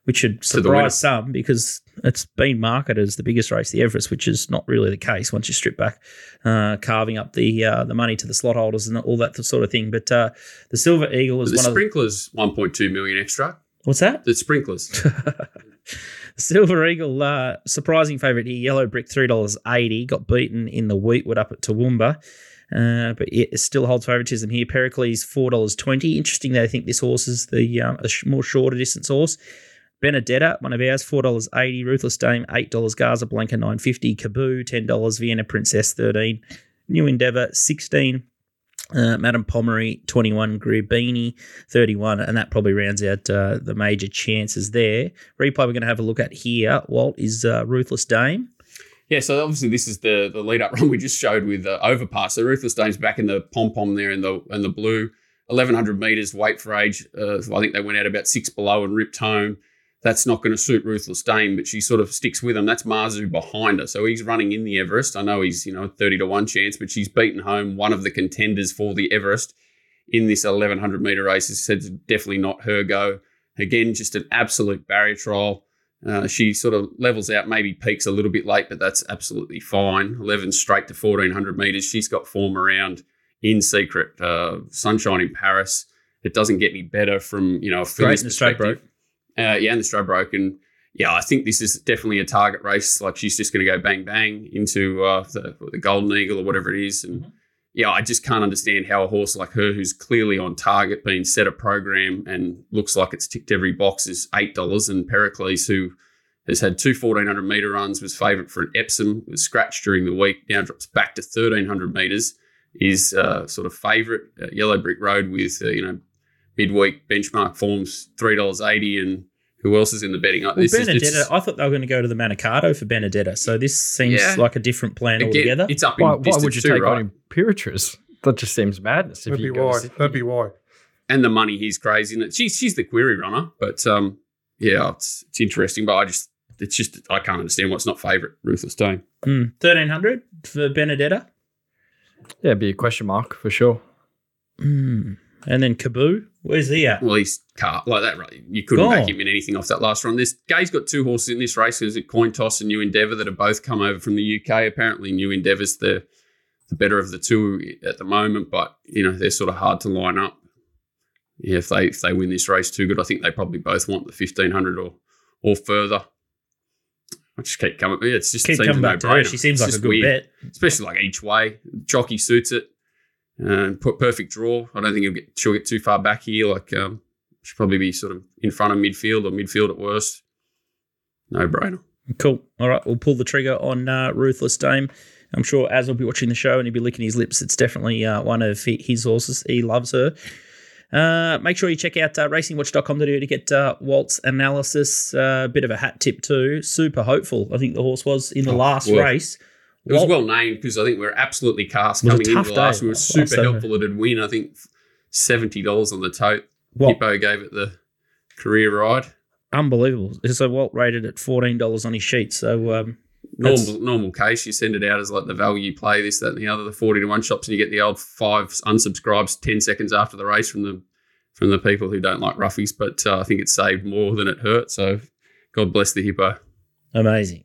which should To the winner. surprise some because it's been marketed as the biggest race, the Everest, which is not really the case once you strip back, uh, carving up the uh, the money to the slot holders and all that sort of thing. But uh, the Silver Eagle is the one of the, sprinklers 1.2 million extra. what's that? The sprinklers. Silver Eagle, uh, surprising favourite here. Yellow Brick, three dollars eighty. Got beaten in the Weetwood up at Toowoomba, uh, but it still holds favouritism here. Pericles, four dollars twenty. Interesting. They think this horse is the um, a sh- more shorter distance horse. Benedetta, one of ours, four dollars eighty. Ruthless Dame, eight dollars. Gaza Blanca, nine fifty. Ten dollars. Vienna Princess, thirteen. New Endeavour, sixteen. Uh, Madame Pomeroy, 21, Grubini, 31, and that probably rounds out uh, the major chances there. Replay we're going to have a look at here, Walt, is uh, Ruthless Dame. Yeah, so obviously this is the the lead up run we just showed with uh, Overpass. So Ruthless Dame's back in the pom pom there in the in the blue, eleven hundred meters weight for age. Uh, I think they went out about six below and ripped home. That's not going to suit Ruthless Dame, but she sort of sticks with him. That's Marzu behind her, so he's running in the Everest. I know he's you know thirty to one chance, but she's beaten home one of the contenders for the Everest in this eleven hundred meter race. As I said, definitely not her go. Again, just an absolute barrier trial. Uh, she sort of levels out, maybe peaks a little bit late, but that's absolutely fine. 11 straight to 1400 meters. She's got form around in secret. Uh, Sunshine in Paris. It doesn't get any better from, you know, a Great filly's in straight perspective. Uh, yeah, and the Stradbroke. And yeah, I think this is definitely a target race. Like she's just going to go bang, bang into uh, the, the Golden Eagle or whatever it is. And yeah, I just can't understand how a horse like her, who's clearly on target, being set a program and looks like it's ticked every box, is eight dollars. And Pericles, who has had two 1400 meter runs, was favourite for an Epsom, was scratched during the week, now drops back to 1300 metres, is uh, sort of favourite. Yellow Brick Road with uh, you know midweek benchmark forms three dollars eighty, and who else is in the betting? Well, This Benedetta, it's- I thought they were going to go to the Manikato for Benedetta, so this seems Yeah. like a different plan again, altogether. it's up in Why, why would you too, take right? on Imperatrice? That just seems madness. That'd be why. That'd be why. and the money he's crazy. And she's she's the query runner, but um, yeah, it's it's interesting. But I just it's just I can't understand what's not favourite Ruthless Dame. Mm, 1300 for Benedetta. Yeah, it'd be a question mark for sure. Mm. And then Kaboo, where's he at? Well, he's car like that. Right, you couldn't Gone. back him in anything off that last run. This guy's got two horses in this race. There's a coin toss and New Endeavour that have both come over from the UK. Apparently, New Endeavour's the the better of the two at the moment, but you know they're sort of hard to line up. Yeah, if they if they win this race too good, I think they probably both want the fifteen hundred or or further. I just keep coming. Yeah, it's just Keep seems coming back to her. She seems It's like a good weird bet. especially like each way. Jockey suits it. And put perfect draw. I don't think he'll get she'll get too far back here. Like um, should probably be sort of in front of midfield or midfield at worst. No brainer. Cool. All right, we'll pull the trigger on uh, Ruthless Dame. I'm sure Az will be watching the show and he'll be licking his lips. It's definitely uh, one of his horses. He loves her. Uh, make sure you check out uh, racingwatch.com to get uh, Walt's analysis. A uh, bit of a hat tip too. Super hopeful, I think the horse was in the Oh, last well, race. It was well named because I think we are absolutely cast It coming into the last. day We were super Saturday. helpful. It'd win. I think seventy dollars on the tote. Walt- Hippo gave it the career ride. unbelievable. So Walt rated at fourteen dollars on his sheet. So um, Normal normal case, you send it out as like the value play, this, that, and the other, the forty to one shops, and you get the old five unsubscribes ten seconds after the race from the from the people who don't like roughies. But uh, I think it saved more than it hurt. So God bless the hippo. amazing,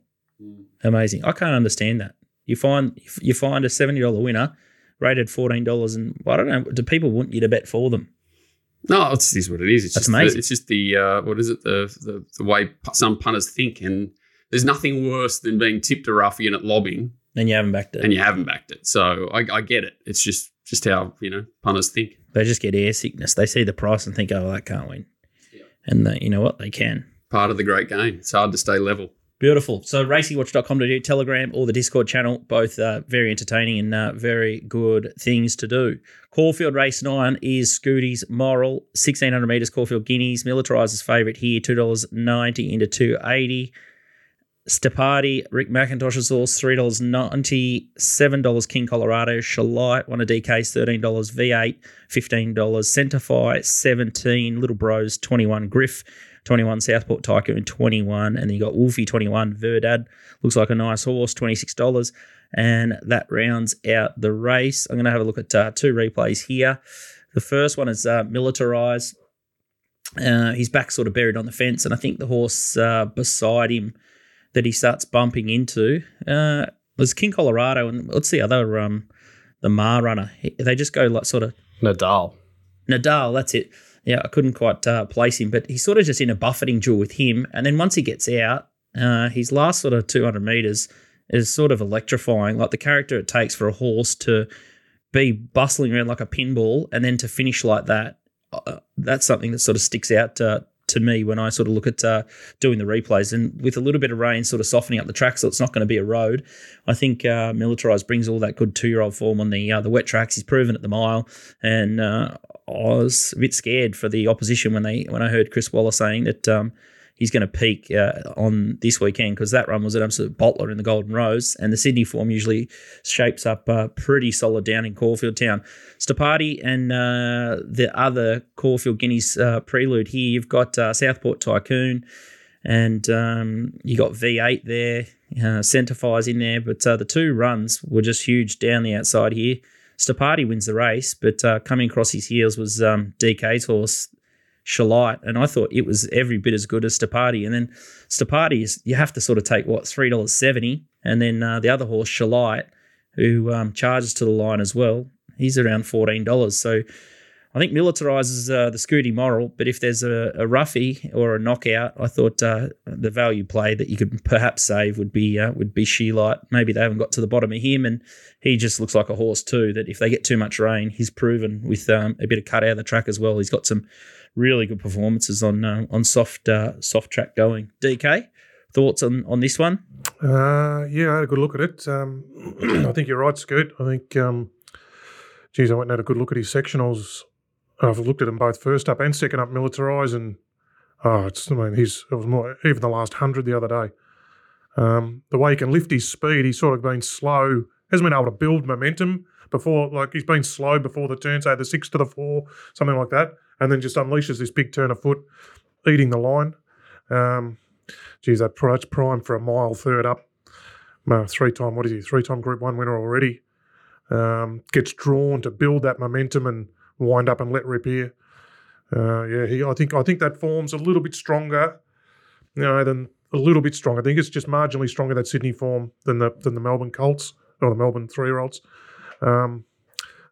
amazing. I can't understand that. You find you find a seventy dollar winner rated fourteen dollars, and I don't know. Do people want you to bet for them? No, it's is what it is. It's That's just amazing. The, it's just the uh, what is it the, the the way some punters think, and there's nothing worse than being tipped a ruffian at lobbing And you haven't backed it. and you haven't backed it. So I, I get it. It's just just how you know punters think. They just get air sickness. They see the price and think, "Oh, that can't win," and they, you know what? They can. Part of the great game. It's hard to stay level. Beautiful. So racingwatch.com to do Telegram or the Discord channel, both uh, very entertaining and uh, very good things to do. Caulfield Race 9 is Scooty's Moral, 1600 metres Caulfield Guineas. Militarizer's favourite here, $2.90 into 280 Stapati, Rick McIntosh's horse, $3.90, $7 King Colorado, Shalite, one of DK's $13, V8, $15, Centerfire, 17 Little Bros, 21 Griff, 21 Southport Tycoon, 21 and then you got Wolfie, 21 Verdad, looks like a nice horse, $26, and that rounds out the race. I'm going to have a look at uh, two replays here. The first one is uh, Militarize. Uh, his back sort of buried on the fence, and I think the horse uh, beside him that he starts bumping into uh, was King Colorado, and what's the other um, the Maher runner? They just go like sort of Nadal. Nadal. That's it. Yeah, I couldn't quite uh, place him, but he's sort of just in a buffeting duel with him, and then once he gets out, uh, his last sort of 200 meters is sort of electrifying. Like the character it takes for a horse to be bustling around like a pinball and then to finish like that, uh, that's something that sort of sticks out to, to me when I sort of look at uh, doing the replays. And with a little bit of rain sort of softening up the track so it's not going to be a road, I think uh, Militarized brings all that good two year old form on the uh, the wet tracks. He's proven at the mile. And uh, I was a bit scared for the opposition when they when I heard Chris Waller saying that. Um, he's going to peak uh, on this weekend because that run was an absolute bottler in the Golden Rose, and the Sydney form usually shapes up uh, pretty solid down in Caulfield Town. Stapati and uh, the other Caulfield Guineas uh, prelude here, you've got uh, Southport Tycoon, and um, you got V8 there, uh, Centerfire's in there, but the two runs were just huge down the outside here. Stapati wins the race, but coming across his heels was um, DK's horse, Shalite, and I thought it was every bit as good as Stapati. And then Stapati is you have to sort of take what three dollars seventy, and then uh, the other horse Shalite, who um, charges to the line as well, he's around fourteen dollars. So I think militarizes uh, the Scooty moral, but if there's a, a roughie or a knockout, I thought uh, the value play that you could perhaps save would be uh, would be Sheelite. Maybe they haven't got to the bottom of him, and he just looks like a horse too. That if they get too much rain, he's proven with um, a bit of cut out of the track as well. He's got some really good performances on uh, on soft uh, soft track going. DK, thoughts on on this one? Uh, yeah, I had a good look at it. Um, I think you're right, Scoot. I think, um, geez, I went and had a good look at his sectionals. I've looked at them both first up and second up militarised, and oh, it's I mean he's it was more even the last hundred the other day. Um, the way he can lift his speed, he's sort of been slow, hasn't been able to build momentum before. Like he's been slow before the turn, say the six to the four, something like that and then just unleashes this big turn of foot, eating the line. Um, geez, that's prime for a mile third up. Uh, three time, what is he? Three time Group One winner already. Um, gets drawn to build that momentum and wind up and let rip here. Uh, yeah, he. I think. I think that form's a little bit stronger, you know, than a little bit stronger. I think it's just marginally stronger that Sydney form than the than the Melbourne Colts or the Melbourne three year olds. Um,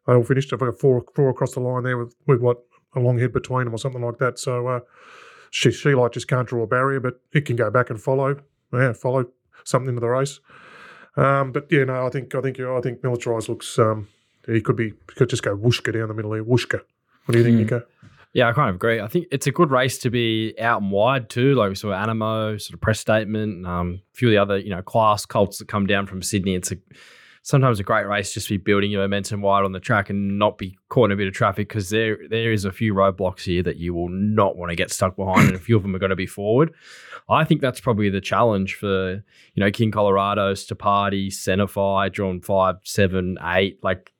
they all finished. I've got four four across the line there with with what a long head between them or something like that. So uh, she she like just can't draw a barrier, but it can go back and follow, yeah, follow something into the race. Um, but yeah, no, I think I think I think militarized looks. Um, he could be could just go whooshka down the middle here, whooshka. What do you think, mm. Nicko? Yeah, I kind of agree. I think it's a good race to be out and wide too. Like we saw Anamoe, sort of press statement, um, a few of the other you know class colts that come down from Sydney. It's a sometimes a great race just be building your momentum wide on the track and not be caught in a bit of traffic because there there is a few roadblocks here that you will not want to get stuck behind, and a few of them are going to be forward. I think that's probably the challenge for you know King Colorado, Stapati, Centerfire, drawn five, seven, eight. Like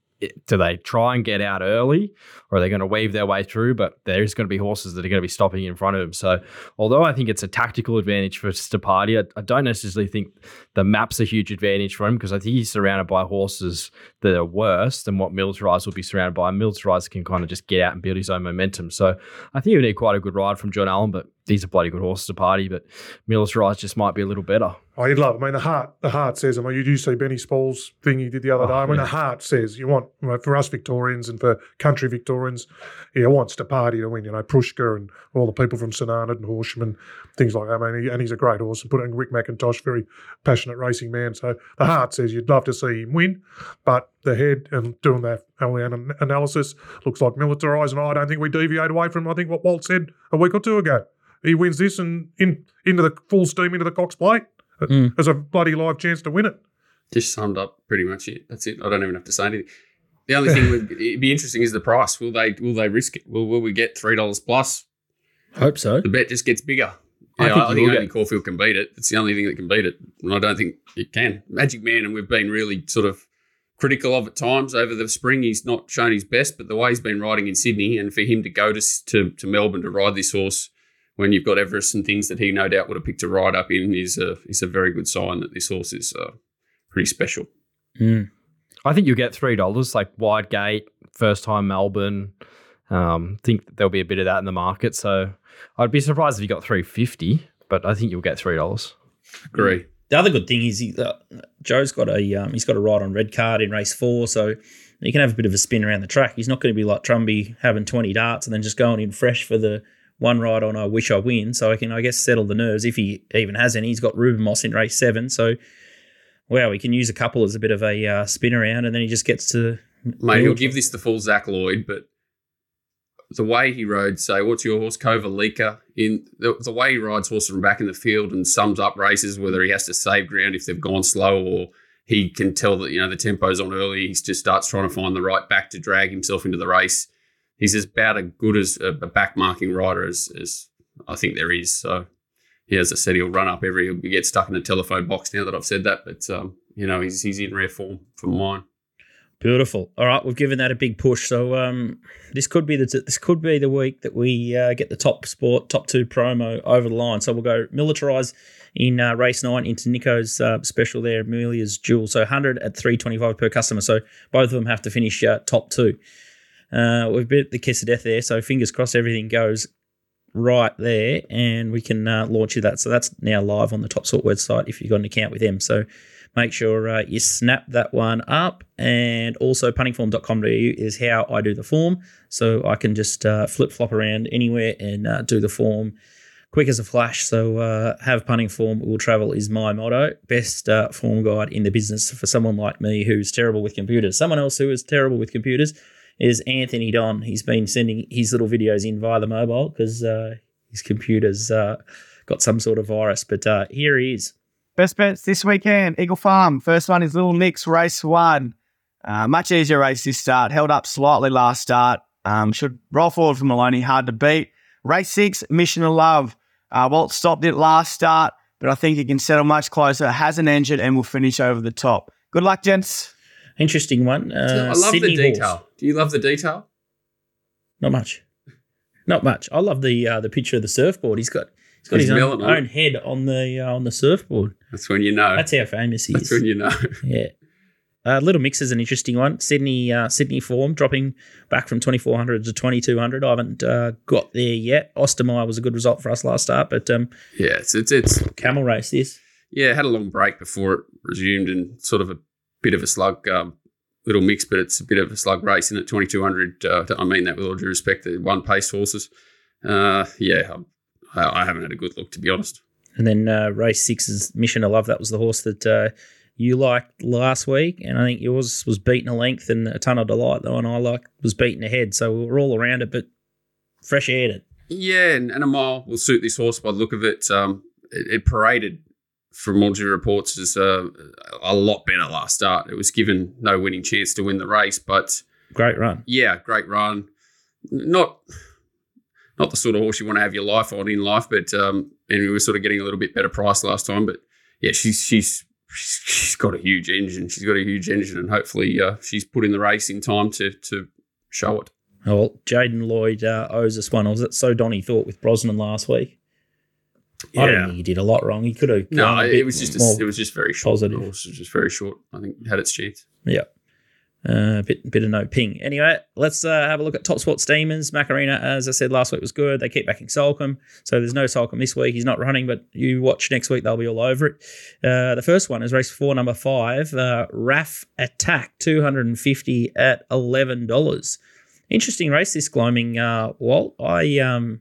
do they try and get out early or are they going to weave their way through? But there's going to be horses that are going to be stopping in front of him. So, although I think it's a tactical advantage for Stapati, I, I don't necessarily think the map's a huge advantage for him because I think he's surrounded by horses that are worse than what Militarized will be surrounded by. Militarized can kind of just get out and build his own momentum. So, I think you need quite a good ride from John Allen, but these are bloody good horses to party, but militarized just might be a little better. Oh, you'd love. I mean, the heart, the heart says. I mean, you do see Benny Spall's thing he did the other oh, day. I mean, yeah. the heart says you want you know, for us Victorians and for country Victorians, yeah, wants to party to win. You know, Prushka and all the people from St and Horsham and things like that. I mean, he, and he's a great horse. And put in Rick McIntosh, very passionate racing man. So the heart says you'd love to see him win, but the head and doing that analysis looks like militarised. And I don't think we deviate away from I think what Walt said a week or two ago he wins this and in into the full steam into the Cox Plate mm. as a bloody live chance to win it. Just summed up pretty much it. That's it. I don't even have to say anything. The only thing would it'd be interesting is the price. Will they will they risk it? Will will we get three dollars plus? Hope so. The bet just gets bigger. Yeah, I think, I think only get... Caulfield can beat it. It's the only thing that can beat it, and I don't think it can. Magic Man, and we've been really sort of critical of at times over the spring. He's not shown his best, but the way he's been riding in Sydney, and for him to go to to, to Melbourne to ride this horse when you've got Everest and things that he no doubt would have picked a ride up in is a is a very good sign that this horse is uh, pretty special. Mm. I think you'll get three dollars like wide gate, first time Melbourne. Um, think there'll be a bit of that in the market. So I'd be surprised if you got 350, but I think you'll get $3. Agree. The other good thing is he, uh, Joe's got a um, he's got a ride on red card in race four, so he can have a bit of a spin around the track. He's not going to be like Trumby having twenty darts and then just going in fresh for the one ride on I wish I win. So I can I guess settle the nerves if he even has any. He's got Ruben Moss in race seven, so wow, he can use a couple as a bit of a uh, spin around, and then he just gets to Mate, he'll give this the full Zac Lloyd, but the way he rode, say, what's your horse, Kovalica, in the, the way he rides horses from back in the field and sums up races, whether he has to save ground if they've gone slow or he can tell that, you know, the tempo's on early, he just starts trying to find the right back to drag himself into the race. He's about as good as a, a back marking rider as, as I think there is. So, yeah, as I said, he'll run up every, he'll get stuck in a telephone box now that I've said that, but, um, you know, he's, he's in rare form for mine. Beautiful. All right, we've given that a big push. So um, this could be the this could be the week that we uh, get the top sport top two promo over the line. So we'll go militarize in uh, race nine into Nicko's uh, special there, Amelia's Jewel. So 100 at 325 per customer. So both of them have to finish uh, top two. Uh, we've bit the kiss of death there. So fingers crossed everything goes right there and we can uh, launch you that. So that's now live on the Top Sport website if you've got an account with them. So make sure uh, you snap that one up. And also, puntingform.com.au is how I do the form. So I can just uh, flip flop around anywhere and uh, do the form quick as a flash. So uh, have punting form will travel is my motto. Best uh, form guide in the business for someone like me who's terrible with computers. Someone else who is terrible with computers is Anthony Don. He's been sending his little videos in via the mobile because uh, his computer's uh, got some sort of virus. But uh, here he is. Best bets this weekend, Eagle Farm. First one is Little Nick's race one. Uh, much easier race this start. Held up slightly last start. Um, should roll forward for Maloney. Hard to beat. Race six, Mission of Love. Uh, Walt stopped it last start, but I think he can settle much closer. Has an engine and will finish over the top. Good luck, gents. Interesting one. Uh, I love Sydney the detail. horse. Do you love the detail? Not much. Not much. I love the uh, the picture of the surfboard. He's got he's got He's his own, milling on it. own head on the uh, on the surfboard. That's when you know. That's how famous he That's is. when you know. Yeah. Uh, Little Mix is an interesting one. Sydney uh, Sydney form dropping back from 2400 to 2200. I haven't uh, got there yet. Ostermeyer was a good result for us last start, but um, Yeah, it's, it's it's camel race this. yeah, had a long break before it resumed and sort of a bit of a slug, um, little mix, but it's a bit of a slug race in at 2200. Uh, I mean that with all due respect, the one pace horses. Uh, yeah, I, I haven't had a good look to be honest. And then uh, race six is Mission of Love. That was the horse that uh, you liked last week, and I think yours was beaten a length and a ton of delight. The one I liked was beaten ahead, so we were all around it, but fresh aired it. Yeah, and, and a mile will suit this horse by the look of it. Um, it, it paraded from all due reports is uh, a lot better last start. It was given no winning chance to win the race, but Great run. yeah, great run. Not not the sort of horse you want to have your life on in life, but um, and we were sort of getting a little bit better price last time. But yeah, she's she's she's got a huge engine. She's got a huge engine, and hopefully uh, she's put in the race in time to to show it. Oh, well, Jaden Lloyd uh, owes us one. Or was it so Donny thought with Brosnan last week? I don't think he did a lot wrong. He could have No, it was just a, it was just very short. positive. Horse was just very short. I think had its chance. Yeah. Uh, bit bit of no ping. Anyway, let's uh, have a look at Top Sport Steamers. Macarena, as I said last week, was good. They keep backing Soulcombe, so there's no Soulcombe this week. He's not running, but you watch next week, they'll be all over it. Uh, the first one is race four, number five, uh, RAF Attack, 250 at $11. Interesting race this gloaming, uh, Walt. I um,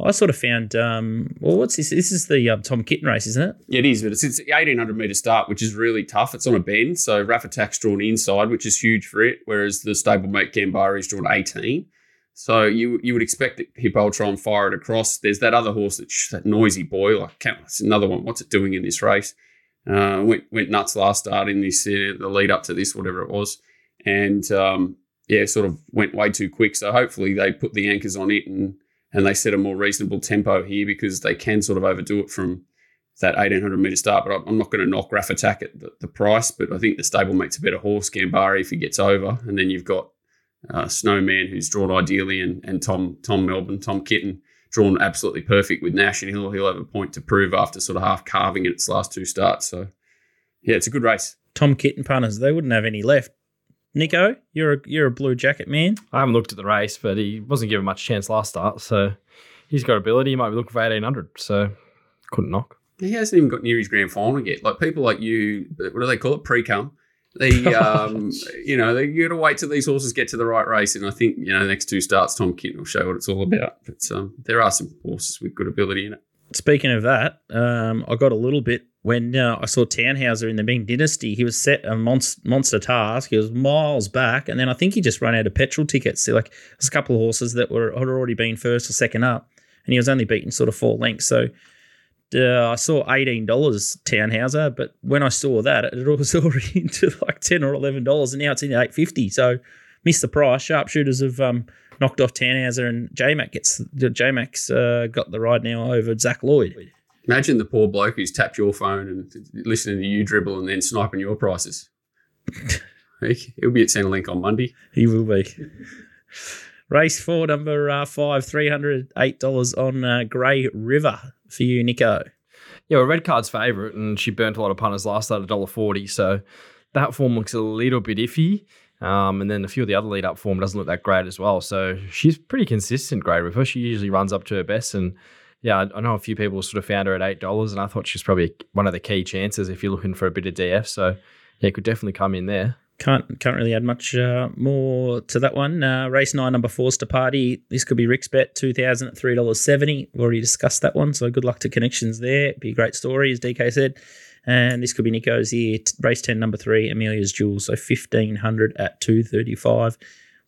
I sort of found um, well, what's this? This is the um, Tom Kitten race, isn't it? Yeah, it is, but it's it's eighteen hundred meter start, which is really tough. It's on a bend, so Raff Attack's drawn inside, which is huge for it, whereas the stablemate Gambari is drawn eighteen. So you you would expect that Hippo try and fire it across. There's that other horse, that, that noisy boy. Like, it's another one. What's it doing in this race? Uh, went went nuts last start in this uh, the lead up to this, whatever it was, and um, yeah, sort of went way too quick. So hopefully they put the anchors on it and and they set a more reasonable tempo here because they can sort of overdo it from that 1800 meter start. But I'm- not going to knock Raff Attack at the, the price, but I think the stablemate's a better horse, Gambari, if he gets over. And then you've got uh, Snowman, who's drawn ideally, and, and Tom Tom Melbourne, Tom Kitten, drawn absolutely perfect with Nash, and he'll, he'll have a point to prove after sort of half carving in its last two starts. So, yeah, it's a good race. Tom Kitten punters, they wouldn't have any left. Nicko, you're a you're a blue jacket man. I haven't looked at the race, but he wasn't given much chance last start, so he's got ability. He might be looking for eighteen hundred, so couldn't knock. He hasn't even got near his grand final yet. Like people like you, what do they call it? Pre-cum. They, um, you know, they, you got to wait till these horses get to the right race. And I think you know, the next two starts, Tom Kitten will show what it's all about. But um, there are some horses with good ability in it. Speaking of that, um, I got a little bit when uh, I saw Tannhauser in the Ming Dynasty. He was set a monster, monster task. He was miles back, and then I think he just ran out of petrol tickets. So, like, there's a couple of horses that were had already been first or second up, and he was only beaten sort of four lengths. So uh, I saw eighteen dollars Tannhauser, but when I saw that, it was already into like ten or eleven dollars, and now it's in eight fifty. So missed the price. Sharpshooters have um, knocked off Tannhauser, and JMac gets J Mac's uh, got the ride now over Zac Lloyd. Imagine the poor bloke who's tapped your phone and listening to you dribble and then sniping your prices. He'll be at Centrelink on Monday. He will be. Race four, number uh, five, three hundred eight dollars on uh, Grey River for you, Nicko. Yeah, well, Red Card's favourite, and she burnt a lot of punters last night at $1.40, so that form looks a little bit iffy. Um, and then a few of the other lead up form doesn't look that great as well. So she's pretty consistent, Grey River. She usually runs up to her best. And yeah, I know a few people sort of found her at $8, and I thought she's probably one of the key chances if you're looking for a bit of DF. So yeah, could definitely come in there. Can't can't really add much uh, more to that one. Uh, race nine, number four, to party. This could be Rick's bet, two thousand at three dollars seventy. We've already discussed that one, so good luck to connections there. Be a great story, as DK said. And this could be Nicko's here. Race ten, number three, Amelia's Jewel. So fifteen hundred at two thirty five.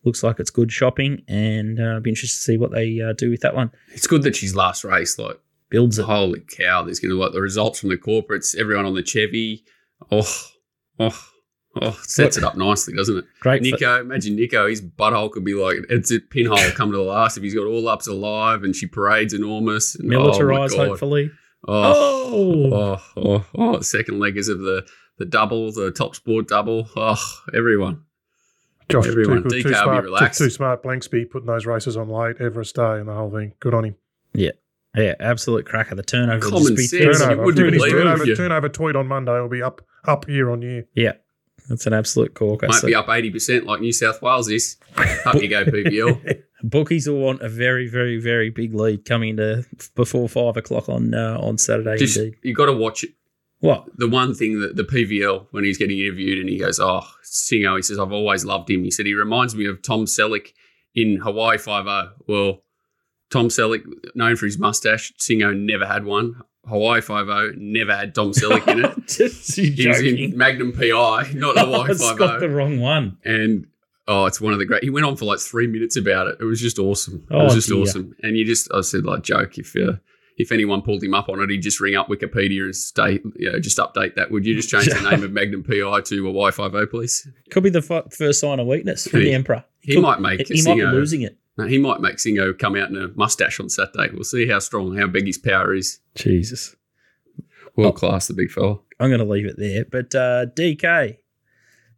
Looks like it's good shopping, and uh, I'd be interested to see what they uh, do with that one. It's good that she's last race. Like builds it. Holy cow! There's going to like the results from the corporates. Everyone on the Chevy. Oh, oh. Oh, sets it up nicely, doesn't it? Great. Nicko, imagine Nicko, his butthole could be like, it's a pinhole come to the last if he's got all ups alive and she parades enormous. And, Militarized, oh hopefully. Oh, oh, oh, oh, oh, second leggers of the, the double, the top sport double. Oh, everyone. Josh, everyone. Too, DK too smart, be relaxed. Too, too smart. Blanksby putting those races on late, Everest Day, and the whole thing. Good on him. Yeah. Yeah, absolute cracker. The turnover. Common just sense. Turnover. You wouldn't His believe it, turnover, would you? turnover tweet on Monday will be up up year on year. Yeah, that's an absolute corker. Might So be up 80% like New South Wales is. Up you go, PVL. bookies will want a very, very, very big lead coming into before five o'clock on uh, on Saturday. Just, indeed. you got to watch it. What? the one thing that the PVL when he's getting interviewed and he goes, "Oh, Singo," he says, "I've always loved him." He said he reminds me of Tom Selleck in Hawaii Five O. Well, Tom Selleck, known for his mustache, Singo never had one. Hawaii Five O never had Tom Selleck in it. Just you He was joking. in Magnum PI, not Oh, Hawaii Five got the wrong one. And oh, it's one of the great. He went on for like three minutes about it. It was just awesome. It Oh, was just dear. awesome. And you just, I said like joke if. Uh, if anyone pulled him up on it, he'd just ring up Wikipedia and stay, you know, just update that. Would you just change the name of Magnum PI to Hawaii Five O, please? Could be the f- first sign of weakness from He- the Emperor. he could- might make He might be Singo- losing it. No, he might make Singo come out in a mustache on Saturday. We'll see how strong, how big his power is. Jesus. World class, the big fella. I'm going to leave it there. But uh, DK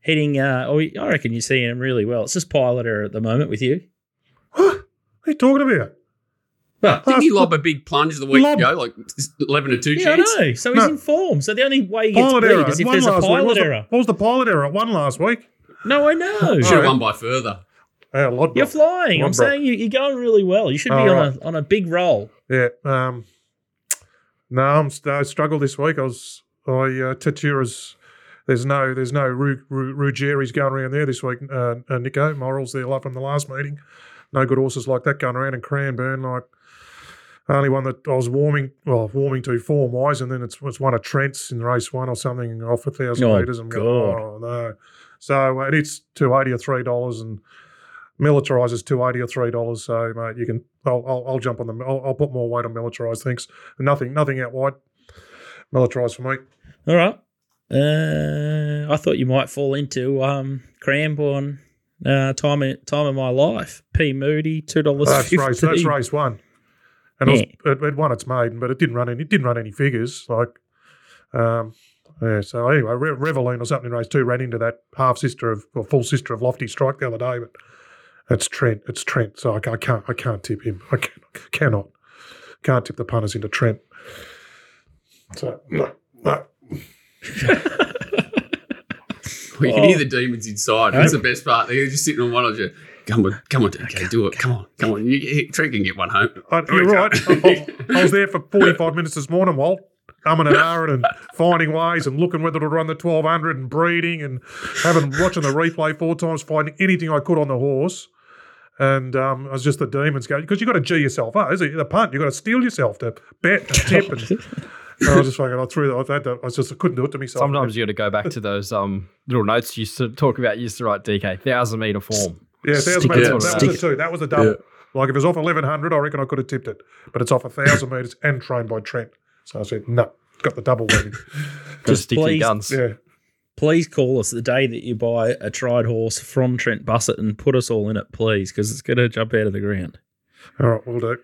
heading, uh, oh, I reckon you're seeing him really well. It's just pilot error at the moment with you. What are you talking about? Well, Didn't he lob a big plunge the week Lob. ago, like eleven to two yeah, I know. So he's No. in form. So the only way he gets Pilot beat error. is It if won there's a last week. What was pilot the- error. What was the pilot error? One last week. No, I know. Should have Alright. won by further. Yeah, Lodbrok. You're flying. I'm saying you, you're going really well. You should be All on right. a on a big roll. Yeah. Um, no, I'm, I struggled this week. I was, I, uh, Tatura's, there's no, there's no Ru- Ru- Ruggeri's going around there this week. Uh, uh, Nicko, Morals, they love from the last meeting. No good horses like that going around. And Cranbourne, like, only one that I was warming, well, warming to form wise, and then it's, it's one of Trent's in race one or something off a thousand Oh, metres. I'm going, God. oh, no. So uh, it's 280 or $3 and militarise is 280 or $3. So, mate, you can, I'll, I'll, I'll jump on them. I'll, I'll put more weight on militarise, thanks. Nothing, nothing out wide. Militarise for me. All right. Uh, I thought you might fall into um, Cranbourne. Uh, time of, time of my life. P Moody two dollars That's fifty. race. That's race one. And Yeah. it, was, it, it won its maiden, but it didn't run any. It didn't run any figures. Like, um, yeah. So anyway, Re- Reveline or something in race two ran into that half sister of or full sister of Lofty Strike the other day, but it's Trent. It's Trent. So I, I can't. I can't tip him. I can, cannot. Can't tip the punters into Trent. So no, no. We can Oh. hear the demons inside. That's the best part. They're just sitting on one of you. Come on, come on, DK, do it. Come on, come on. You, you, Trent can get one home. I, you're right. I, I was there for 45 minutes this morning, Walt, umming and ahhing and finding ways and looking whether to run the 1200 and breeding and having watching the replay four times, finding anything I could on the horse. And um, I was just the demons going because you've got to G yourself up, is it? The punt, you've got to steal yourself to bet and tip. And, and I was just fucking, I threw that. I, had to, I just I couldn't do it to myself. Sometimes you got to go back to those um, little notes you used to talk about. You used to write DK thousand meter form. Yeah, thousand Stick metres. it. That was Stick the two. That was a double. Like if it was off eleven hundred, I reckon I could have tipped it. But it's off a thousand metres and trained by Trent. So I said, no, got the double ready. Just stick please- your guns. Yeah. Please call us the day that you buy a tried horse from Trent Busuttin and put us all in it, please, because it's going to jump out of the ground. All right, we'll do.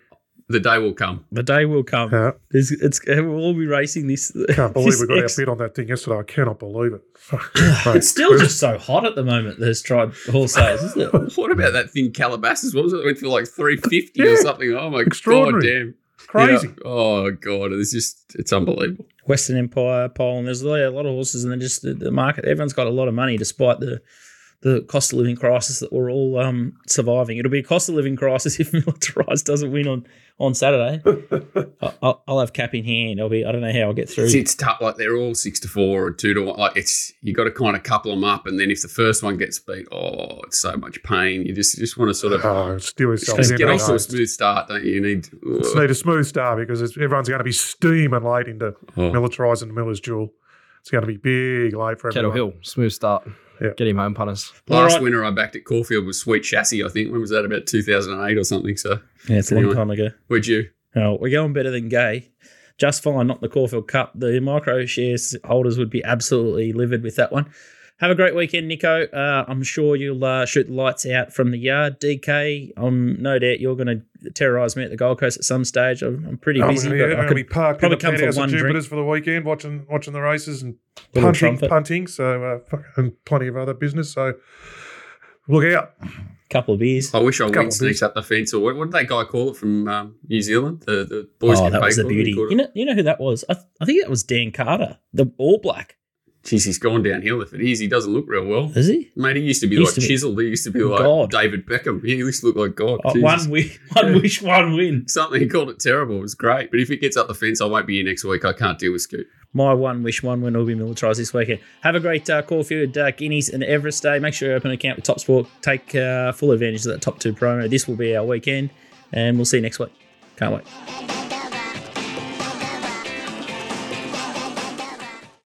The day will come. The day will come. Yeah. It's, it's we'll all be racing this. Can't believe we got our ex- bid on that thing yesterday. I cannot believe it. It's still just so hot at the moment. There's tried horse sales, isn't it? What about that thing Calabasas? What was it? It went for like 350 or something. Oh my god damn. crazy. Yeah. Oh god, it's just it's unbelievable. Western Empire poll, and there's a lot a lot of horses, and then just the, the market. Everyone's got a lot of money, despite the the cost of living crisis that we're all um, surviving. It'll be a cost of living crisis if Militarize doesn't win on on Saturday. I- I'll, I'll have cap in hand. I'll be. I don't know how I'll get through. It's, it's tough. Like they're all six to four or two to one. Like it's you got to kind of couple them up, and then if the first one gets beat, oh, it's so much pain. You just just want to sort of Oh, steal yourself. just get off to a smooth start, don't you? You need. Just need a smooth start because it's, everyone's going to be steaming late into Oh. militarising the Miller's Jewel. It's going to be big late for everyone. Kettle everyone. Hill, smooth start. Yeah. Get him home, punters. Last Alright. winter I backed at Caulfield was Sweet Chassis. I think when was that? About 2008 or something. So yeah, it's a long time ago. would you? Oh, we're going better than Gai. Just fine, not the Caulfield Cup. The micro shares holders would be absolutely livid with that one. Have a great weekend, Nicko. Uh, I'm sure you'll uh, shoot the lights out from the yard. DK, I'm no doubt you're going to terrorise me at the Gold Coast at some stage. I'm, I'm pretty I'm busy, gonna, but I'm I gonna could be parked in the come for one at drink. Jupiter's for the weekend, watching watching the races and punting, punting. So uh, and plenty of other business. So look out. couple of beers. I wish I Couple went sneaks up the fence. Or what, what did that guy call it from um, New Zealand? The the boys Oh, get that was the for it? He beauty. You know, you know who that was? I, th- I think that was Dan Carter, the All Black. Jeez, he's gone downhill. If it is, he doesn't look real well. Is he? Mate, he used to be like chiseled. He used to be like God. David Beckham. He used to look like God. Oh, one, wi- one wish, one win. Something he called it terrible. It was great. But if it gets up the fence, I won't be here next week. I can't deal with Scoot. My one wish, one win will be Militarize this weekend. Have a great uh, Caulfield, uh, Guineas, and Everest Day. Make sure you open an account with Top Sport. Take uh, full advantage of that top two promo. This will be our weekend, and we'll see you next week. Can't wait.